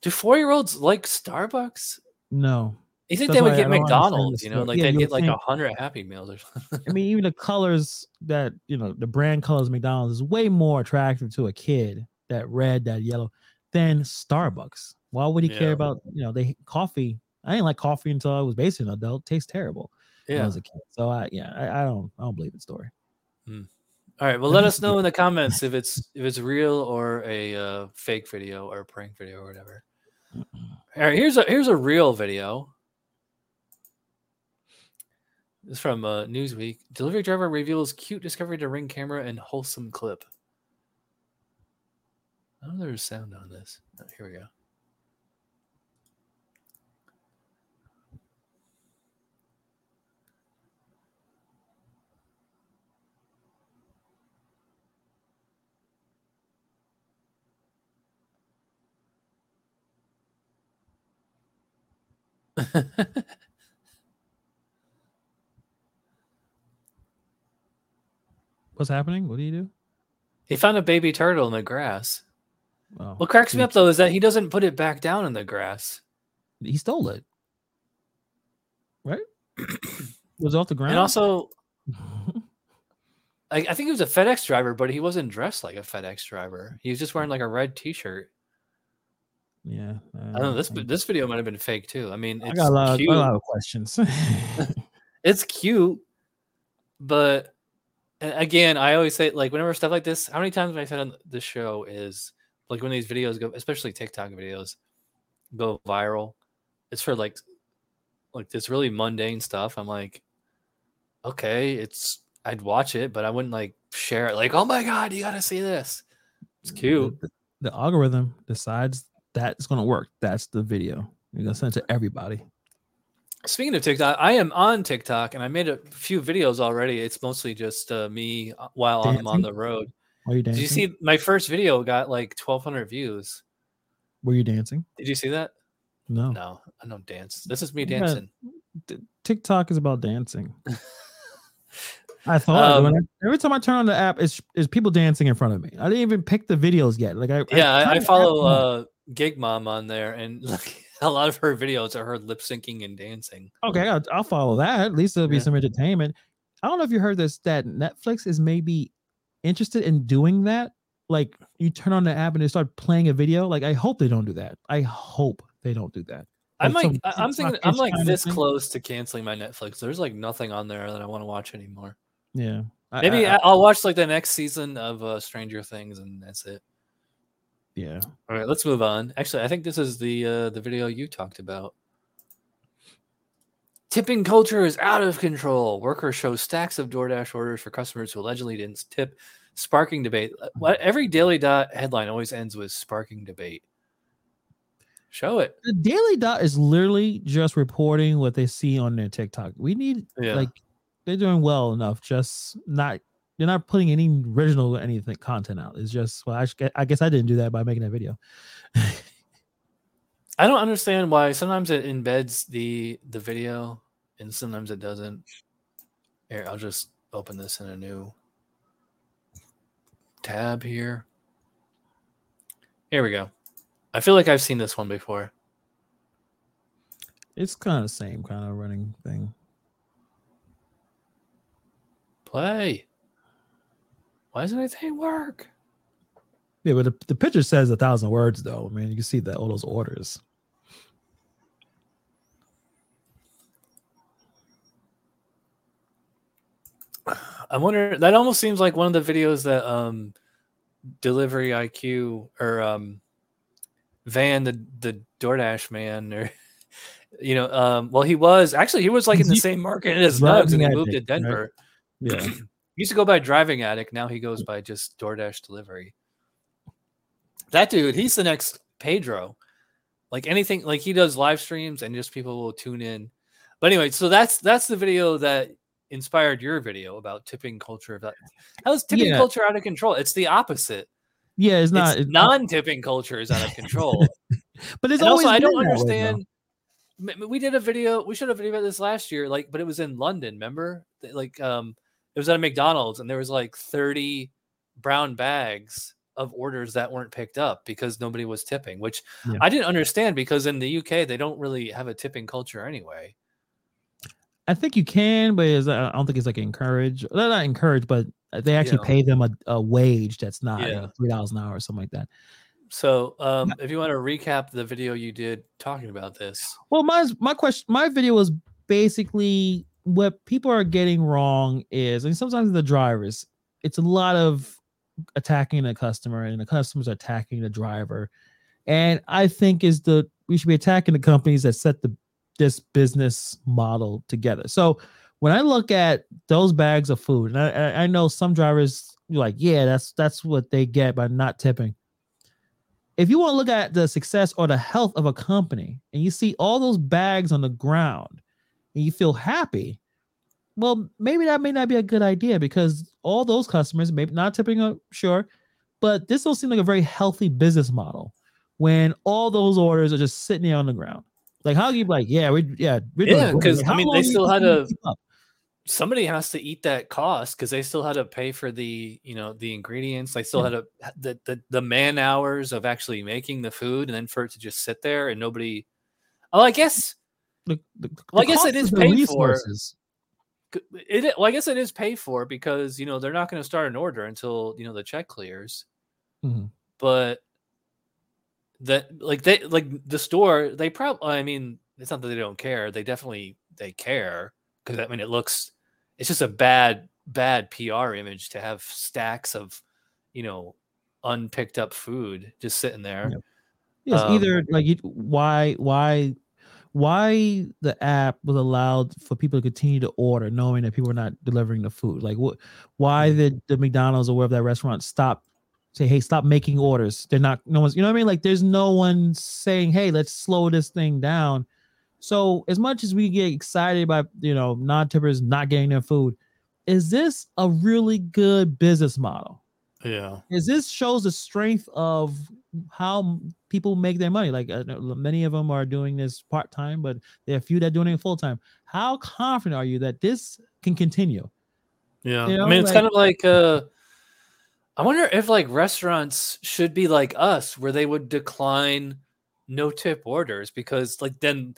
Do four year olds like Starbucks? no. You think That's they would get I don't understand McDonald's, you know, like Yeah, they'd get like a hundred Happy Meals or something. I mean, even the colors that you know, the brand colors McDonald's is way more attractive to a kid. That red, that yellow, than Starbucks. Why would he Yeah. care about you know they coffee? I didn't like coffee until I was basically an adult. Tastes terrible. when I yeah. was a kid. So I yeah, I, I don't I don't believe the story. All right. Well, let us know in the comments if it's if it's real or a uh, fake video or a prank video or whatever. All right. Here's a here's a real video. This is from uh, Newsweek. Delivery driver reveals cute discovery to ring camera and wholesome clip. Oh, there's sound on this. Oh, here we go. [LAUGHS] What's happening? What do you do? he found a baby turtle in the grass. Oh, What cracks me up though is that he doesn't put it back down in the grass. He stole it. Right? [CLEARS THROAT] it was off the ground. And also, [LAUGHS] I, I think he was a FedEx driver, but he wasn't dressed like a FedEx driver. He was just wearing like a red T-shirt. yeah. I don't know. This this video might have been fake too. I mean, I got a lot, of, a lot of questions. [LAUGHS] It's cute, but again, I always say like whenever stuff like this, how many times have I said on the show is like when these videos go, especially TikTok videos, go viral. It's for like like this really mundane stuff. I'm like, okay, it's I'd watch it, but I wouldn't like share it. Like, oh my god, you got to see this. It's cute. The, the algorithm decides that's going to work. That's the video. You're going to send it to everybody. Speaking of TikTok, I am on TikTok and I made a few videos already. It's mostly just uh, me uh, while I'm on the road. Are you Did you see my first video got like 1,200 views? Were you dancing? Did you see that? No. No, I don't dance. This is me Yeah. dancing. TikTok is about dancing. [LAUGHS] I thought Um, I- every time I turn on the app, it's, it's people dancing in front of me. I didn't even pick the videos yet. Like I Yeah, I, I follow uh, Gig Mom on there, and [LAUGHS] like a lot of her videos are her lip syncing and dancing. Okay, I'll, I'll follow that. At least there'll be Yeah. some entertainment. I don't know if you heard this that Netflix is maybe interested in doing that. Like you turn on the app and they start playing a video. Like I hope they don't do that. I hope they don't do that. I'm Like, like, some I- I'm thinking, I'm like this thing. close to canceling my Netflix. There's like nothing on there that I want to watch anymore. Yeah. Maybe I- I, I'll watch like the next season of uh, Stranger Things, and that's it. yeah. All right, let's move on. Actually, I think this is the uh, the video you talked about. Tipping culture is out of control. Workers show stacks of DoorDash orders for customers who allegedly didn't tip, sparking debate. Uh, Every Daily Dot headline always ends with sparking debate. Show it. The Daily Dot is literally just reporting what they see on their TikTok. We need Yeah. like they're doing well enough. Just not they're not putting any original anything content out. It's just well, I, I guess I didn't do that by making that video. [LAUGHS] I don't understand why sometimes it embeds the the video and sometimes it doesn't. Here, I'll just open this in a new tab here. Here we go. I feel like I've seen this one before. It's kind of the same kind of running thing. Play. Why doesn't anything work? Yeah, but the, the picture says a thousand words though. I mean, you can see that all those orders. I wonder that almost seems like one of the videos that um delivery IQ or um Van the the DoorDash man or [LAUGHS] you know um well he was actually he was like in the same market as Nugs and he moved to Addict, right? Denver. Yeah. [CLEARS THROAT] He used to go by driving addict, now he goes by just DoorDash delivery. That dude, he's the next Pedro. Like anything like he does live streams and just people will tune in. But anyway, so that's that's the video that inspired your video about tipping culture. That [LAUGHS] how's tipping Yeah. culture out of control? It's the opposite. Yeah, it's not. it's non-tipping culture is out of control. [LAUGHS] but it's and always also, I don't way, understand. m- we did a video. We should have video about this last year, like, but it was in London. Remember, like, um, it was at a McDonald's, and there was like thirty brown bags of orders that weren't picked up because nobody was tipping, which Yeah. I didn't understand because in the UK they don't really have a tipping culture anyway. I think you can, but it's, I don't think it's like encouraged. They're not encouraged, but they actually Yeah. pay them a, a wage that's not you Yeah. three dollars an hour or something like that. So, um, if you want to recap the video you did talking about this, Well, my my question, my video was basically what people are getting wrong is, and sometimes the drivers, it's a lot of attacking the customer, and the customers attacking the driver. And I think is the we should be attacking the companies that set the this business model together. So when I look at those bags of food, and I, I- know some drivers you're like, yeah, that's that's what they get by not tipping. If you want to look at the success or the health of a company, and you see all those bags on the ground, and you feel happy, well, maybe that may not be a good idea because all those customers, maybe not tipping up, sure, but this don't seem like a very healthy business model when all those orders are just sitting there on the ground. Like, how can you like, yeah, we, yeah, we're Yeah, great. 'cause, Like, I mean, they still had to- somebody has to eat that cost because they still had to pay for the you know the ingredients they still had to the, the the man hours of actually making the food and then for it to just sit there and nobody oh i guess The- the- Well, I guess it is paid for. resources. c- it well i guess it is paid for because you know they're not going to start an order until you know the check clears Mhm. but that like they like the store they probably i mean it's not that they don't care they definitely they care because i mean it looks it's just a bad bad pr image to have stacks of you know unpicked up food just sitting there Yeah. Yes, Um, either like you, why why why the app was allowed for people to continue to order knowing that people are not delivering the food. Like what why did the McDonald's or wherever that restaurant stop say, hey, stop making orders. They're not no one's you know what I mean? Like there's no one saying, hey, let's slow this thing down. So as much as we get excited about you know non-tippers not getting their food, is this a really good business model? yeah is this shows the strength of how people make their money. Like uh, many of them are doing this part time, but there are a few that are doing it full time. How confident are you that this can continue? Yeah. You know, I mean, it's like- kind of like uh I wonder if like restaurants should be like us where they would decline no tip orders because like then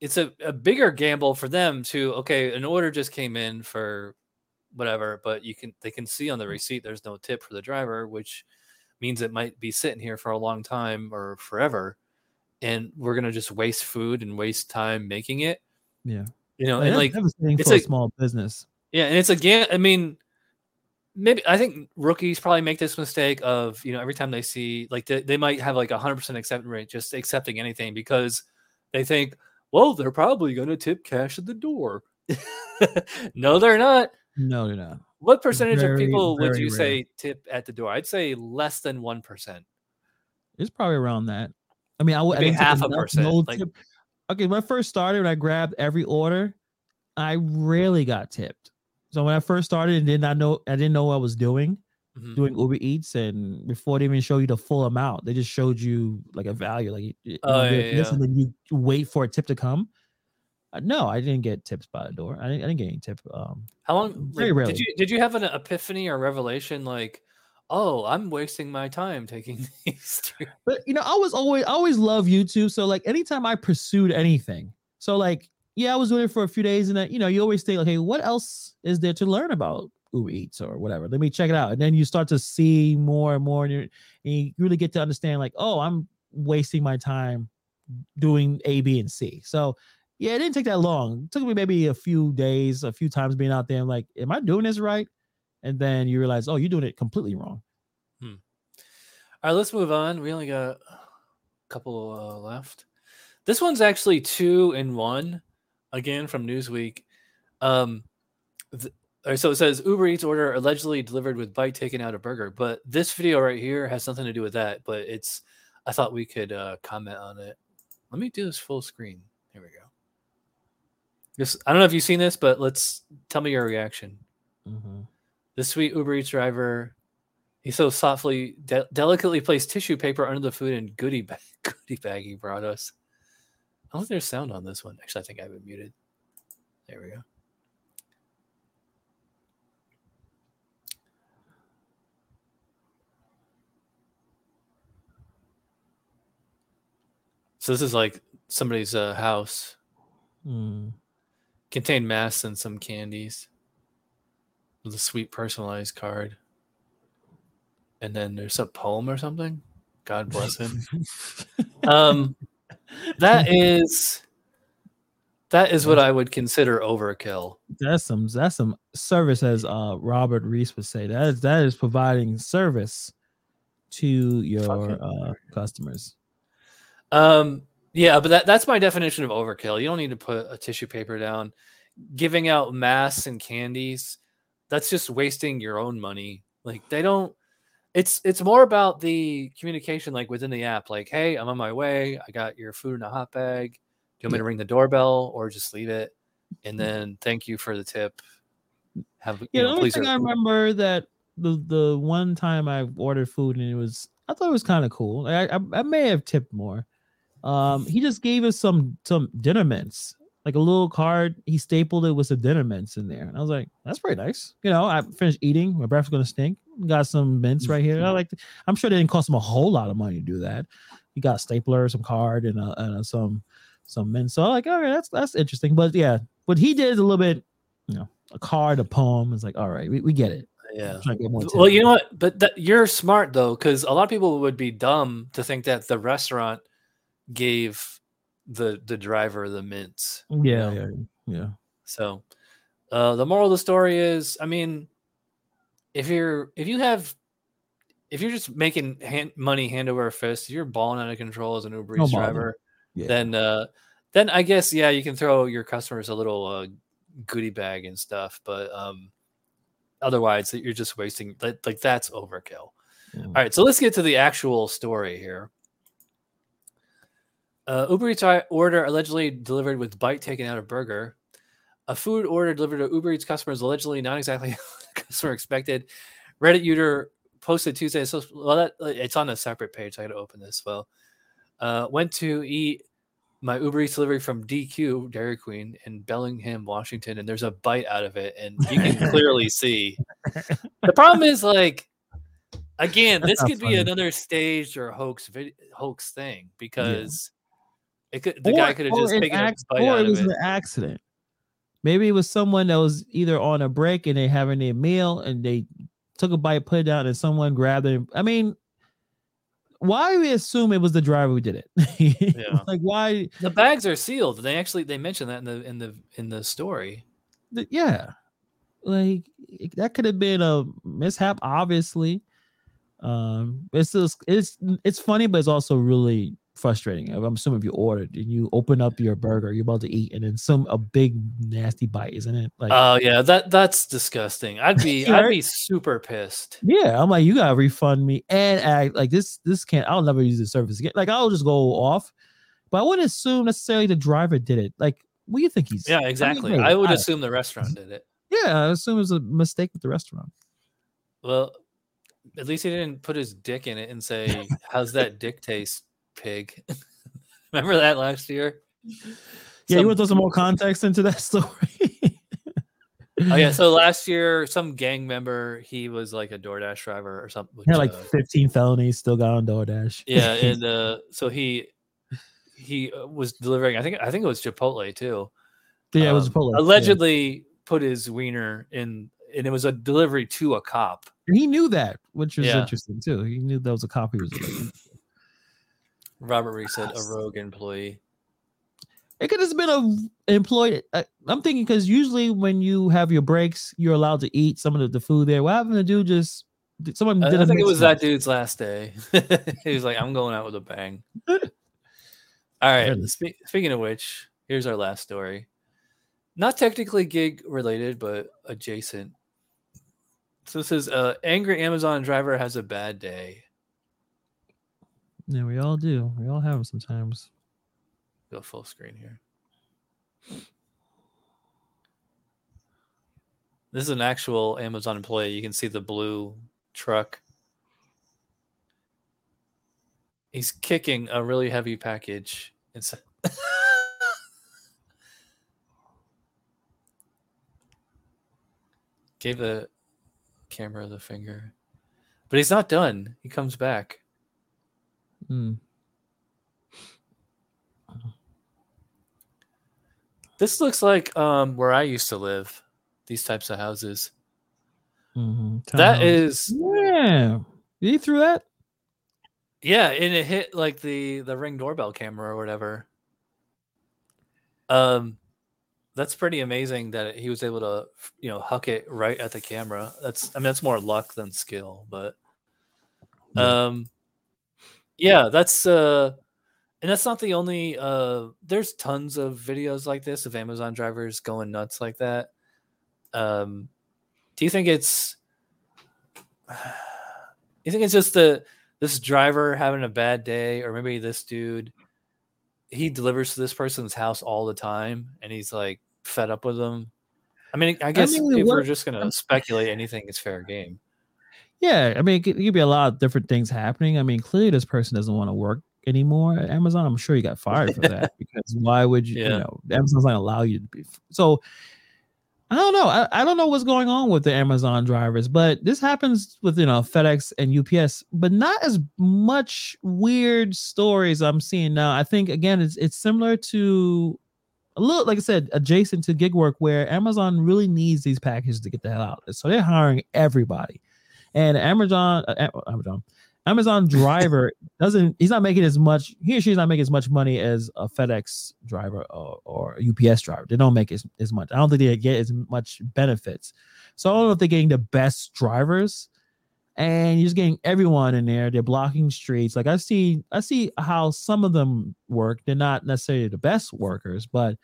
it's a, a bigger gamble for them to okay, an order just came in for whatever, but you can they can see on the mm. receipt there's no tip for the driver, which means it might be sitting here for a long time or forever, and we're gonna just waste food and waste time making it. Yeah. You know, Like, and like it's a like- small business. yeah, and it's again. I mean, maybe I think rookies probably make this mistake of you know every time they see like they, they might have like a hundred percent acceptance rate just accepting anything because they think, well, they're probably going to tip cash at the door. [LAUGHS] no, they're not. No, they're not. What percentage Very, of people would you rare. say tip at the door? I'd say less than one percent. It's probably around that. I mean, I would I Maybe didn't take half a percent, no like-. Okay, when I first started, when I grabbed every order, I rarely got tipped. So when I first started and did not know, I didn't know what I was doing, Mhm. doing Uber Eats, and before they even show you the full amount, they just showed you like a value, like you, you Oh, know, yeah, this, yeah. and then you wait for a tip to come. Uh, no, I didn't get tips by the door. I didn't, I didn't get any tip. Um, How long? Very like, rarely. did you did you have an epiphany or revelation like, oh, I'm wasting my time taking [LAUGHS] these? two- but you know, I was always I always love YouTube. So like anytime I pursued anything, so like yeah, I was doing it for a few days, and then you know, you always think, okay, what else is there to learn about Uber Eats or whatever? Let me check it out, and then you start to see more and more, and, you and you really get to understand, like, oh, I'm wasting my time doing A, B, and C. So yeah, it didn't take that long. It took me maybe a few days, a few times being out there. I'm like, am I doing this right? And then you realize, oh, you're doing it completely wrong. All right, let's move on. We only got a couple uh, left. This one's actually two in one, again from Newsweek. Um, th- so it says Uber Eats order allegedly delivered with bite taken out of burger, but this video right here has nothing to do with that. But it's, I thought we could uh, comment on it. Let me do this full screen. Here we go. This I don't know if you've seen this, but let's tell me your reaction. Mhm. This sweet Uber Eats driver, he so thoughtfully, de- delicately placed tissue paper under the food and goodie bag, [LAUGHS] goodie bag he brought us. I don't think there's sound on this one. Actually, I think I have it muted. There we go. So this is like somebody's uh, house Mm. contained masks and some candies with a sweet personalized card. And then there's a poem or something. God bless him. [LAUGHS] um that [LAUGHS] is that is what I would consider overkill. that's some that's some service as uh Robert Reese would say. That is that is providing service to your uh customers. Um yeah, but that, that's my definition of overkill. You don't need to put a tissue paper down. Giving out masks and candies, that's just wasting your own money. Like they don't it's it's more about the communication like within the app like hey i'm on my way i got your food in a hot bag do you want me to ring the doorbell or just leave it and then thank you for the tip have you Yeah, the know, only please thing I remember that the the one time I ordered food and it was I thought it was kind of cool. I, I I may have tipped more. Um, [LAUGHS] he just gave us some some dinner mints, like a little card. He stapled it with some dinner mints in there, and I was like, "That's pretty nice." You know, I finished eating. My breath's gonna stink. Got some mints right here. I like. I'm sure it didn't cost him a whole lot of money to do that. He got a stapler, some card, and, uh and uh, some some mints. So I'm like, all right, that's that's interesting. But yeah, what he did is a little bit, you know, a card, a poem. It's like, all right, we, we get it. yeah Trying to get more. well you know what but that, you're smart though because a lot of people would be dumb to think that the restaurant gave the the driver of the mints you Yeah, know? yeah, yeah. So, uh, the moral of the story is, I mean, if you're if you have if you're just making hand, money hand over fist, you're balling out of control as an Uber No Eats bother. driver, Yeah. then uh, then I guess yeah, you can throw your customers a little uh, goodie bag and stuff, but um, otherwise you're just wasting like, like that's overkill. Yeah. All right, so let's get to the actual story here. Uh, Uber Eats order allegedly delivered with bite taken out of burger. A food order delivered to Uber Eats customers allegedly not exactly [LAUGHS] what the customer expected. Reddit user posted Tuesday. So well, that it's on a separate page. I got to open this. Well, uh, went to eat my Uber Eats delivery from DQ Dairy Queen in Bellingham, Washington, and there's a bite out of it, and you can [LAUGHS] clearly see. The problem is like, again, That's this could be another staged or hoax vid- hoax thing because could the Or- guy could have just taken a acc- bite or out it of was it. an accident. Maybe it was someone that was either on a break and they having their meal and they took a bite, put it down, and someone grabbed it. I mean, why we assume it was the driver who did it? Yeah. [LAUGHS] like why? The bags are sealed. They actually they mentioned that in the in the in the story. th- Yeah, like that could have been a mishap. Obviously, um, it's just it's it's funny, but it's also really frustrating. I'm assuming if you ordered and you open up your burger, you're about to eat, and then some a big nasty bite, isn't it? Like, Oh yeah, that that's disgusting. I'd be [LAUGHS] I'd Right? be super pissed. Yeah, I'm like, you gotta refund me and act like this. This can't. I'll never use this service again. Like, I'll just go off. But I wouldn't assume necessarily the driver did it. Like, what do you think he's? Yeah, exactly. I would assume the restaurant did it. Yeah, I assume it was a mistake with the restaurant. Well, at least he didn't put his dick in it and say, "How's that dick taste, pig?" [LAUGHS] Remember that last year? Yeah, Some- you want to throw some more context into that [LAUGHS] story? Oh yeah, so last year, some gang member, he was like a DoorDash driver or something. Had like uh, 15 felonies, still got on DoorDash. yeah, [LAUGHS] and uh, so he he uh, was delivering. I think I think it was Chipotle too. yeah, it was um, Chipotle. yeah. allegedly put his wiener in, and it was a delivery to a cop. And he knew that, which was Yeah. interesting too. He knew that was a cop he was. Robert Reed said a rogue employee. It could have been a employee. I, I'm thinking because usually when you have your breaks, you're allowed to eat some of the, food there. What happened to do just did someone I, did I think it was that dude's last day. [LAUGHS] he was like, "I'm going out with a bang." [LAUGHS] All right. Spe- speaking of which, here's our last story. Not technically gig related, but adjacent. So this is uh, angry Amazon driver has a bad day. Yeah, we all do. We all have them sometimes. Go full screen here. This is an actual Amazon employee. You can see the blue truck. He's kicking a really heavy package. It's [LAUGHS] gave the camera the finger, but he's not done. He comes back. Hmm. This looks like um, where I used to live. These types of houses. Mhm. That is yeah. You threw that? Yeah, and it hit like the the ring doorbell camera or whatever. Um, that's pretty amazing that he was able to, you know, huck it right at the camera. That's I mean that's more luck than skill, but um, yeah, that's uh, and that's not the only uh. There's tons of videos like this of Amazon drivers going nuts like that. Um, do you think it's? [SIGHS] You think it's just the this driver having a bad day, or maybe this dude he delivers to this person's house all the time, and he's like fed up with them. I mean, I guess mean, if we're just gonna speculate, anything is fair game. Yeah, I mean, it could, it could be a lot of different things happening. I mean, clearly this person doesn't want to work anymore at Amazon. I'm sure he got fired for that [LAUGHS] because why would you? You Yeah. know, Amazon's not allow you to be. So I don't know. I, I don't know what's going on with the Amazon drivers, but this happens with you know FedEx and UPS, but not as much weird stories I'm seeing now. I think again, it's it's similar to a little, like I said, adjacent to gig work, where Amazon really needs these packages to get the hell out. So they're hiring everybody, and Amazon, uh, Amazon, Amazon driver [LAUGHS] doesn't. He's not making as much. He or she's not making as much money as a FedEx driver or, or a UPS driver. They don't make as, as much. I don't think they get as much benefits. So I don't know if they're getting the best drivers, and you're just getting everyone in there. They're blocking streets. Like I see, I see how some of them work. They're not necessarily the best workers, but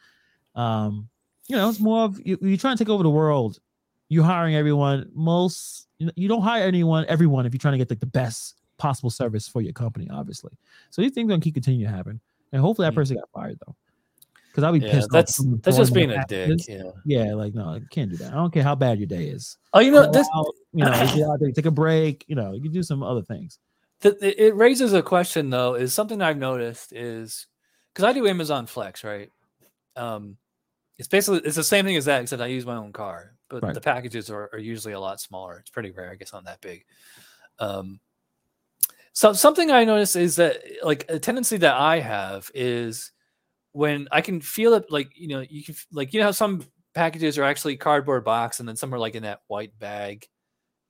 um, you know, it's more of you, you're trying to take over the world. You're hiring everyone. Most you, don't hire anyone, everyone, if you're trying to get like the best possible service for your company, obviously. So these things gonna keep continuing to happen, and hopefully that Mm. person got fired though, because I'll be Yeah, pissed. that's that's just being a dick. Yeah. Yeah, like no, you can't do that. I don't care how bad your day is. Oh, you know this. out, you know, you [COUGHS] there, take a break. You know, you can do some other things. th- it it raises a question though. Is something I've noticed is because I do Amazon Flex, right? Um, it's basically it's the same thing as that, except I use my own car, but Right. the packages are, are usually a lot smaller. It's pretty rare, I guess, on that big. Um, so something I notice is that like a tendency that I have is when I can feel it, like you know, you can like you know how some packages are actually cardboard box, and then some are like in that white bag.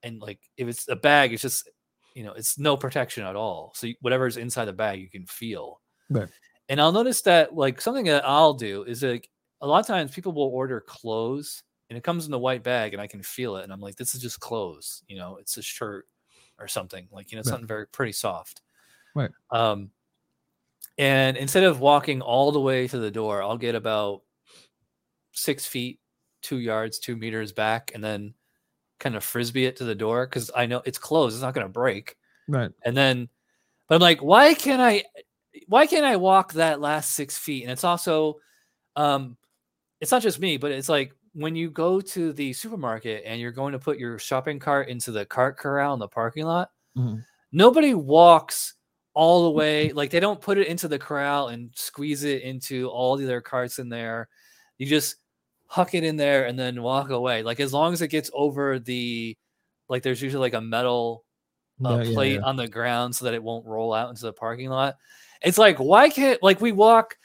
And like if it's a bag, it's just you know it's no protection at all. So you- whatever's inside the bag, you can feel. Right. And I'll notice that like something that I'll do is like a lot of times people will order clothes and it comes in the white bag and I can feel it and I'm like this is just clothes, you know, it's a shirt or something like you know Right. something very pretty soft. Right. Um and instead of walking all the way to the door, I'll get about six feet, two yards, two meters back, and then kind of frisbee it to the door because I know it's closed. It's not going to break. Right. And then, but I'm like, why can't I? Why can't I walk that last six feet? And it's also, um, it's not just me, but it's like when you go to the supermarket and you're going to put your shopping cart into the cart corral in the parking lot. Mhm. Nobody walks all the way. Like they don't put it into the corral and squeeze it into all the other carts in there. You just huck it in there and then walk away. Like as long as it gets over the, like there's usually like a metal uh, Yeah, yeah, plate yeah. on the ground so that it won't roll out into the parking lot. It's like, why can't like we walk?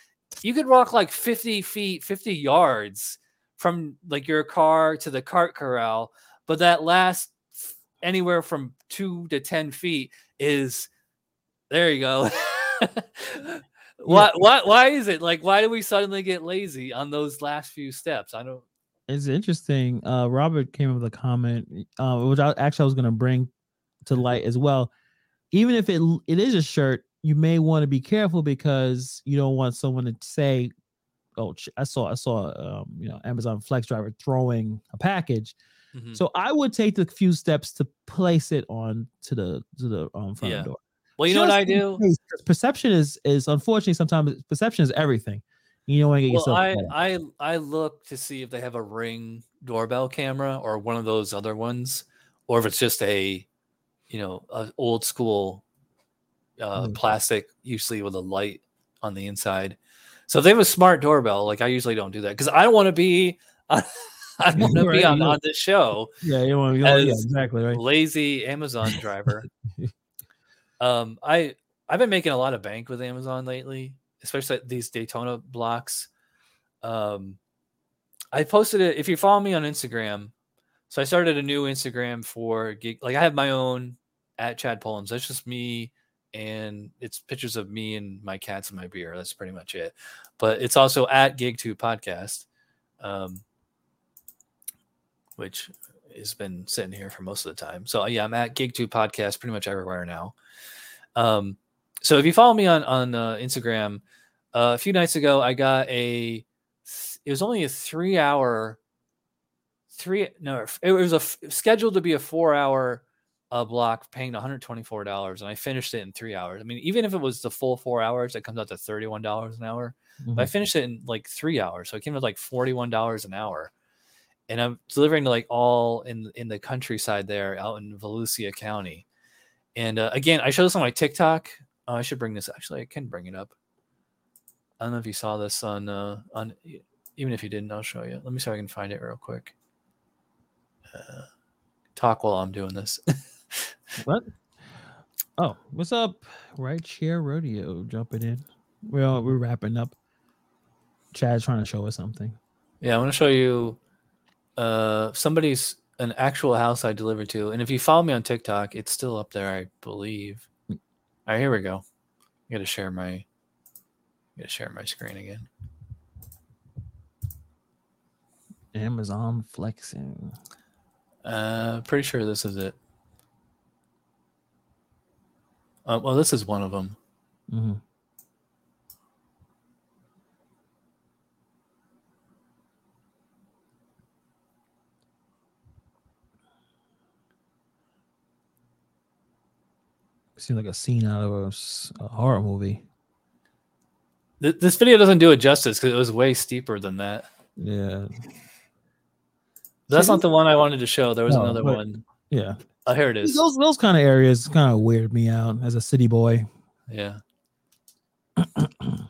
You could walk like 50 feet, 50 yards from like your car to the cart corral, but that last anywhere from two to 10 feet is there you go. [LAUGHS] why, why, why is it like, why do we suddenly get lazy on those last few steps? I don't, It's interesting. Uh, Robert came up with a comment, uh, which I actually I was gonna bring to light as well. Even if it it is a shirt, you may want to be careful because you don't want someone to say, "Oh, I saw I saw um, you know Amazon Flex driver throwing a package." Mhm. So I would take the few steps to place it on to the to the um, front Yeah. door. well, you know what I do? case, Perception is is unfortunately sometimes perception is everything. You don't want to get Well, yourself. I. I I look to see if they have a ring doorbell camera or one of those other ones, or if it's just a, you know, a old school uh, Mm. plastic, usually with a light on the inside. So if they have a smart doorbell, like I usually don't do that because I don't want to be, [LAUGHS] I don't want to be on, yeah. on this show yeah, you want to. Yeah, as exactly right. lazy Amazon driver. [LAUGHS] um, I I've been making a lot of bank with Amazon lately, especially these Daytona blocks. Um, I posted it. If you follow me on Instagram, so I started a new Instagram for gig. Like I have my own at Chad Pullums. That's just me, and it's pictures of me and my cats and my beer. That's pretty much it. But it's also at GigTube Podcast, um, which has been sitting here for most of the time. So yeah, I'm at GigTube Podcast pretty much everywhere now. Um, so if you follow me on on uh, Instagram, uh, a few nights ago I got a. It was only a three hour. Three no, it was a scheduled to be a four hour uh, block, paying 124 dollars, and I finished it in three hours. I mean, even if it was the full four hours, it comes out to 31 dollars an hour. But I Mhm. finished it in like three hours, so it came out like 41 dollars an hour. And I'm delivering to like all in in the countryside there, out in Volusia County. And uh, again, I showed this on my TikTok. Oh, I should bring this. Actually, I can bring it up. I don't know if you saw this on uh on even if you didn't, I'll show you. Let me see if I can find it real quick. Uh, talk while I'm doing this. [LAUGHS] What? Oh, what's up? Rideshare Rodeo jumping in. Well, we're wrapping up. Chad's trying to show us something. Yeah, I want to show you uh somebody's an actual house I delivered to. And if you follow me on TikTok, it's still up there, I believe. All right, here we go. I gotta share my gotta share my screen again. Amazon flexing. Uh pretty sure this is it. Uh, well, this is one of them. Mm-hmm. Seems like a scene out of a horror movie. Th- this video doesn't do it justice because it was way steeper than that. Yeah, That's not the one I wanted to show. There was No, another but- one. yeah. Oh, here it is. Those those kind of areas kind of weird me out as a city boy. Yeah. [CLEARS THROAT] so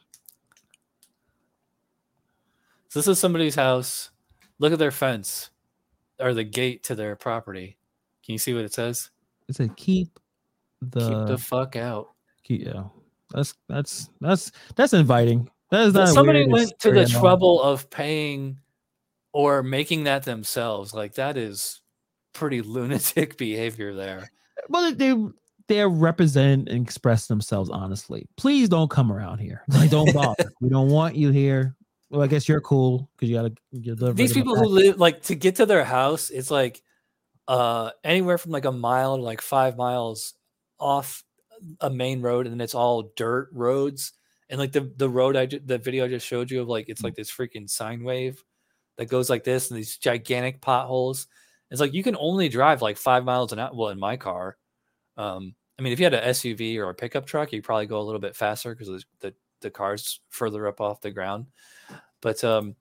this is somebody's house. Look at their fence or the gate to their property. Can you see what it says? It said keep the, Keep the fuck out. keep- yeah. That's that's that's that's inviting. That is not somebody went to the trouble of paying or making that themselves. Like that is pretty [LAUGHS] lunatic behavior there. Well, they they represent and express themselves honestly. Please don't come around here. Like, don't [LAUGHS] bother. we don't want you here. Well, I guess you're cool because you gotta get These people who live like to get to their house, it's like uh anywhere from like a mile to like five miles off a main road, and then it's all dirt roads. And like the the road I ju- the video I just showed you of like it's like this freaking sine wave that goes like this, and these gigantic potholes. It's like you can only drive like five miles an hour. Well, in my car, um, I mean, if you had an SUV or a pickup truck, you'd probably go a little bit faster because the, the car's further up off the ground. But um,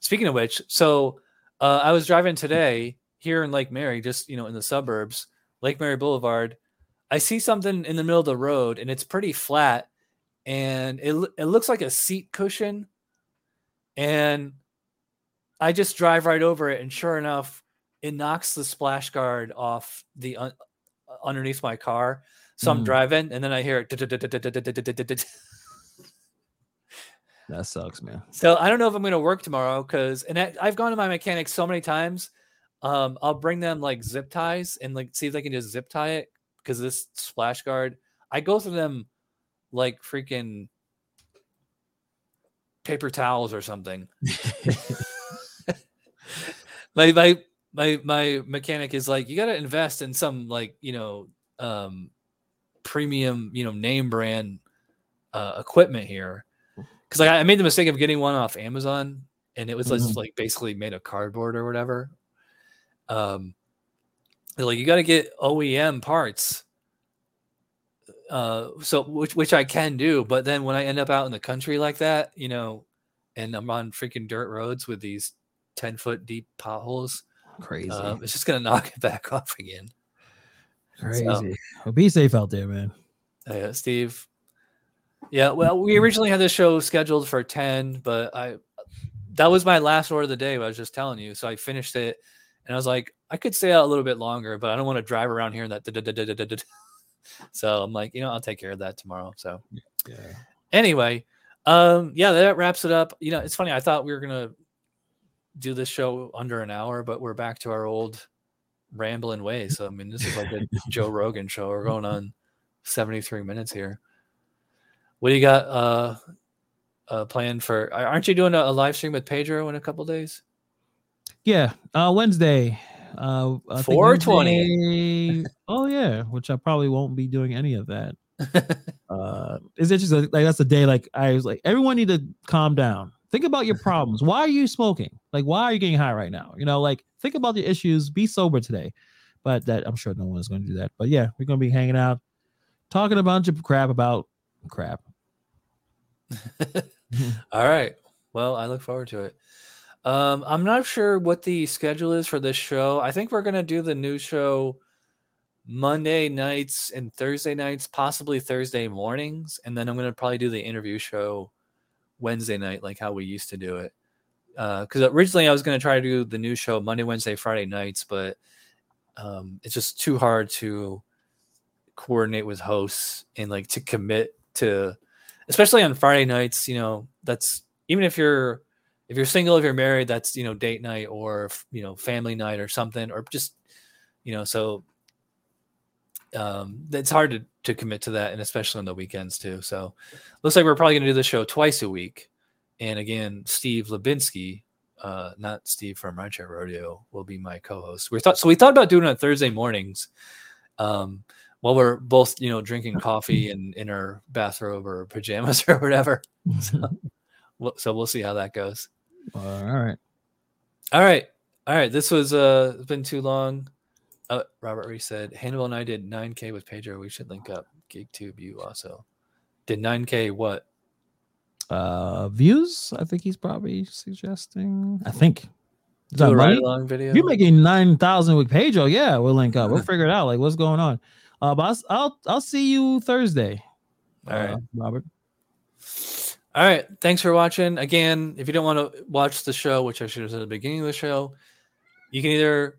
speaking of which, so uh, I was driving today here in Lake Mary, just you know in the suburbs, Lake Mary Boulevard. I see something in the middle of the road, and it's pretty flat, and it it looks like a seat cushion, and I just drive right over it, and sure enough, it knocks the splash guard off the un- underneath my car. So I'm Mm. driving, and then I hear it. That sucks, man. So I don't know if I'm going to work tomorrow because, and I, I've gone to my mechanic so many times. Um, I'll bring them like zip ties and like see if they can just zip tie it because this splash guard. I go through them like freaking paper towels or something. my my my my mechanic is like, you got to invest in some like you know um premium you know name brand uh, equipment here because like I made the mistake of getting one off Amazon and it was just Mhm. like basically made of cardboard or whatever. Um, they're like you got to get OEM parts. Uh, so which which I can do, but then when I end up out in the country like that, you know, and I'm on freaking dirt roads with these ten foot deep potholes, Crazy. um, it's just gonna [LAUGHS] knock it back off again. Crazy. so- Well, be safe out there, man. Uh, Steve. Yeah, well, we originally had this show scheduled for 10, but I that was my last order of the day. I was just telling you. So I finished it and I was like, I could stay out a little bit longer, but I don't want to drive around here and that. [LAUGHS] So I'm like, you know, I'll take care of that tomorrow. So Yeah. anyway, um, yeah, that wraps it up. You know, it's funny. I thought we were gonna do this show under an hour, but we're back to our old rambling way. So I mean, this is like a [LAUGHS] Joe Rogan show. We're going on 73 minutes here. What do you got uh uh planned for aren't you doing a, a live stream with Pedro in a couple days? Yeah. Uh Wednesday. Uh I 420. Wednesday- Oh yeah, which I probably won't be doing any of that. [LAUGHS] uh it's interesting. Like that's the day like I was like, everyone need to calm down. Think about your problems. Why are you smoking? Like, why are you getting high right now? You know, like think about your issues. Be sober today. But that I'm sure no one is going to do that. But yeah, we're gonna be hanging out, talking a bunch of crap about crap. [LAUGHS] All right. Well, I look forward to it. Um, I'm not sure what the schedule is for this show. I think we're gonna do the new show Monday nights and Thursday nights, possibly Thursday mornings, and then I'm gonna probably do the interview show Wednesday night, like how we used to do it. Because originally I was gonna try to do the new show Monday, Wednesday, Friday nights, but um, it's just too hard to coordinate with hosts and like to commit to especially on Friday nights, you know, that's even if you're if you're single, if you're married, that's you know date night or you know family night or something, or just you know, so um, it's hard to to commit to that, and especially on the weekends too. So looks like we're probably going to do the show twice a week, and again, Steve Lubinsky, uh, not Steve from Rideshare Rodeo, will be my co-host. We thought so. We thought about doing it on Thursday mornings. Um, while we're both, you know, drinking [LAUGHS] coffee and in our bathrobe or pajamas [LAUGHS] or whatever. So, [LAUGHS] we'll- so we'll see how that goes. all right. All right, all right. This was uh been too long. Uh, Robert Reese said Hannibal and I did 9K with Pedro. We should link up. GigTube, you also did 9K. What? Uh views, I think he's probably suggesting. I think. Is Do that a money? ride along video. If you're making nine thousand with Pedro, yeah, we'll link up. We'll [LAUGHS] figure it out. Like what's going on. Uh, but I'll I'll, I'll see you Thursday. All right. uh, Robert. All right. Thanks for watching. Again, if you don't want to watch the show, which I should have said at the beginning of the show, you can either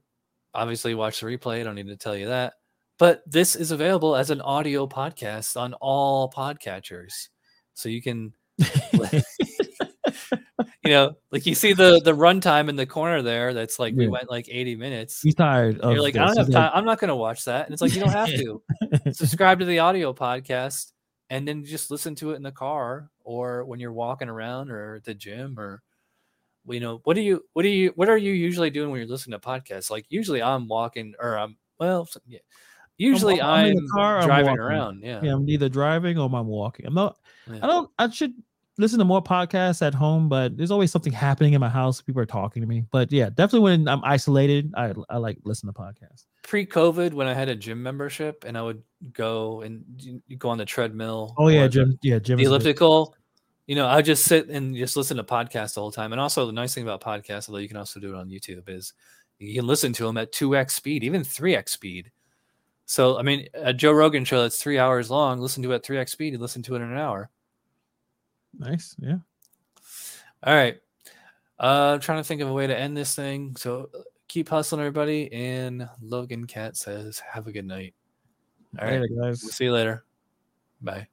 obviously watch the replay. I don't need to tell you that. But this is available as an audio podcast on all podcatchers. So you can [LAUGHS] you know, like you see the the runtime in the corner there. That's like we went like 80 minutes. He's tired. Of You're like, I don't have He's time. like, I'm not going to watch that. And it's like, you don't have to [LAUGHS] subscribe to the audio podcast and then just listen to it in the car or when you're walking around or at the gym or you know what do you what do you what are you usually doing when you're listening to podcasts like usually i'm walking or i'm well yeah. usually I'm i'm, the car, I'm driving around yeah, yeah, I'm either driving or I'm walking. I'm not. Yeah. I don't. I should listen to more podcasts at home, but there's always something happening in my house. People are talking to me. But yeah, definitely when I'm isolated, I I like listen to podcasts. pre-covid when i had a gym membership and i would go and go on the treadmill Oh yeah, gym Yeah, Jim. the is a big- elliptical you know i just sit and just listen to podcasts the whole time. And also the nice thing about podcasts although you can also do it on youtube is you can listen to them at 2x speed even 3x speed. So i mean a joe rogan show that's three hours long listen to it at 3x speed you listen to it in an hour. Nice. Yeah. all right. Uh i'm trying to think of a way to end this thing. So keep hustling everybody and logan cat says have a good night. All right. Later, guys. we'll see you later. Bye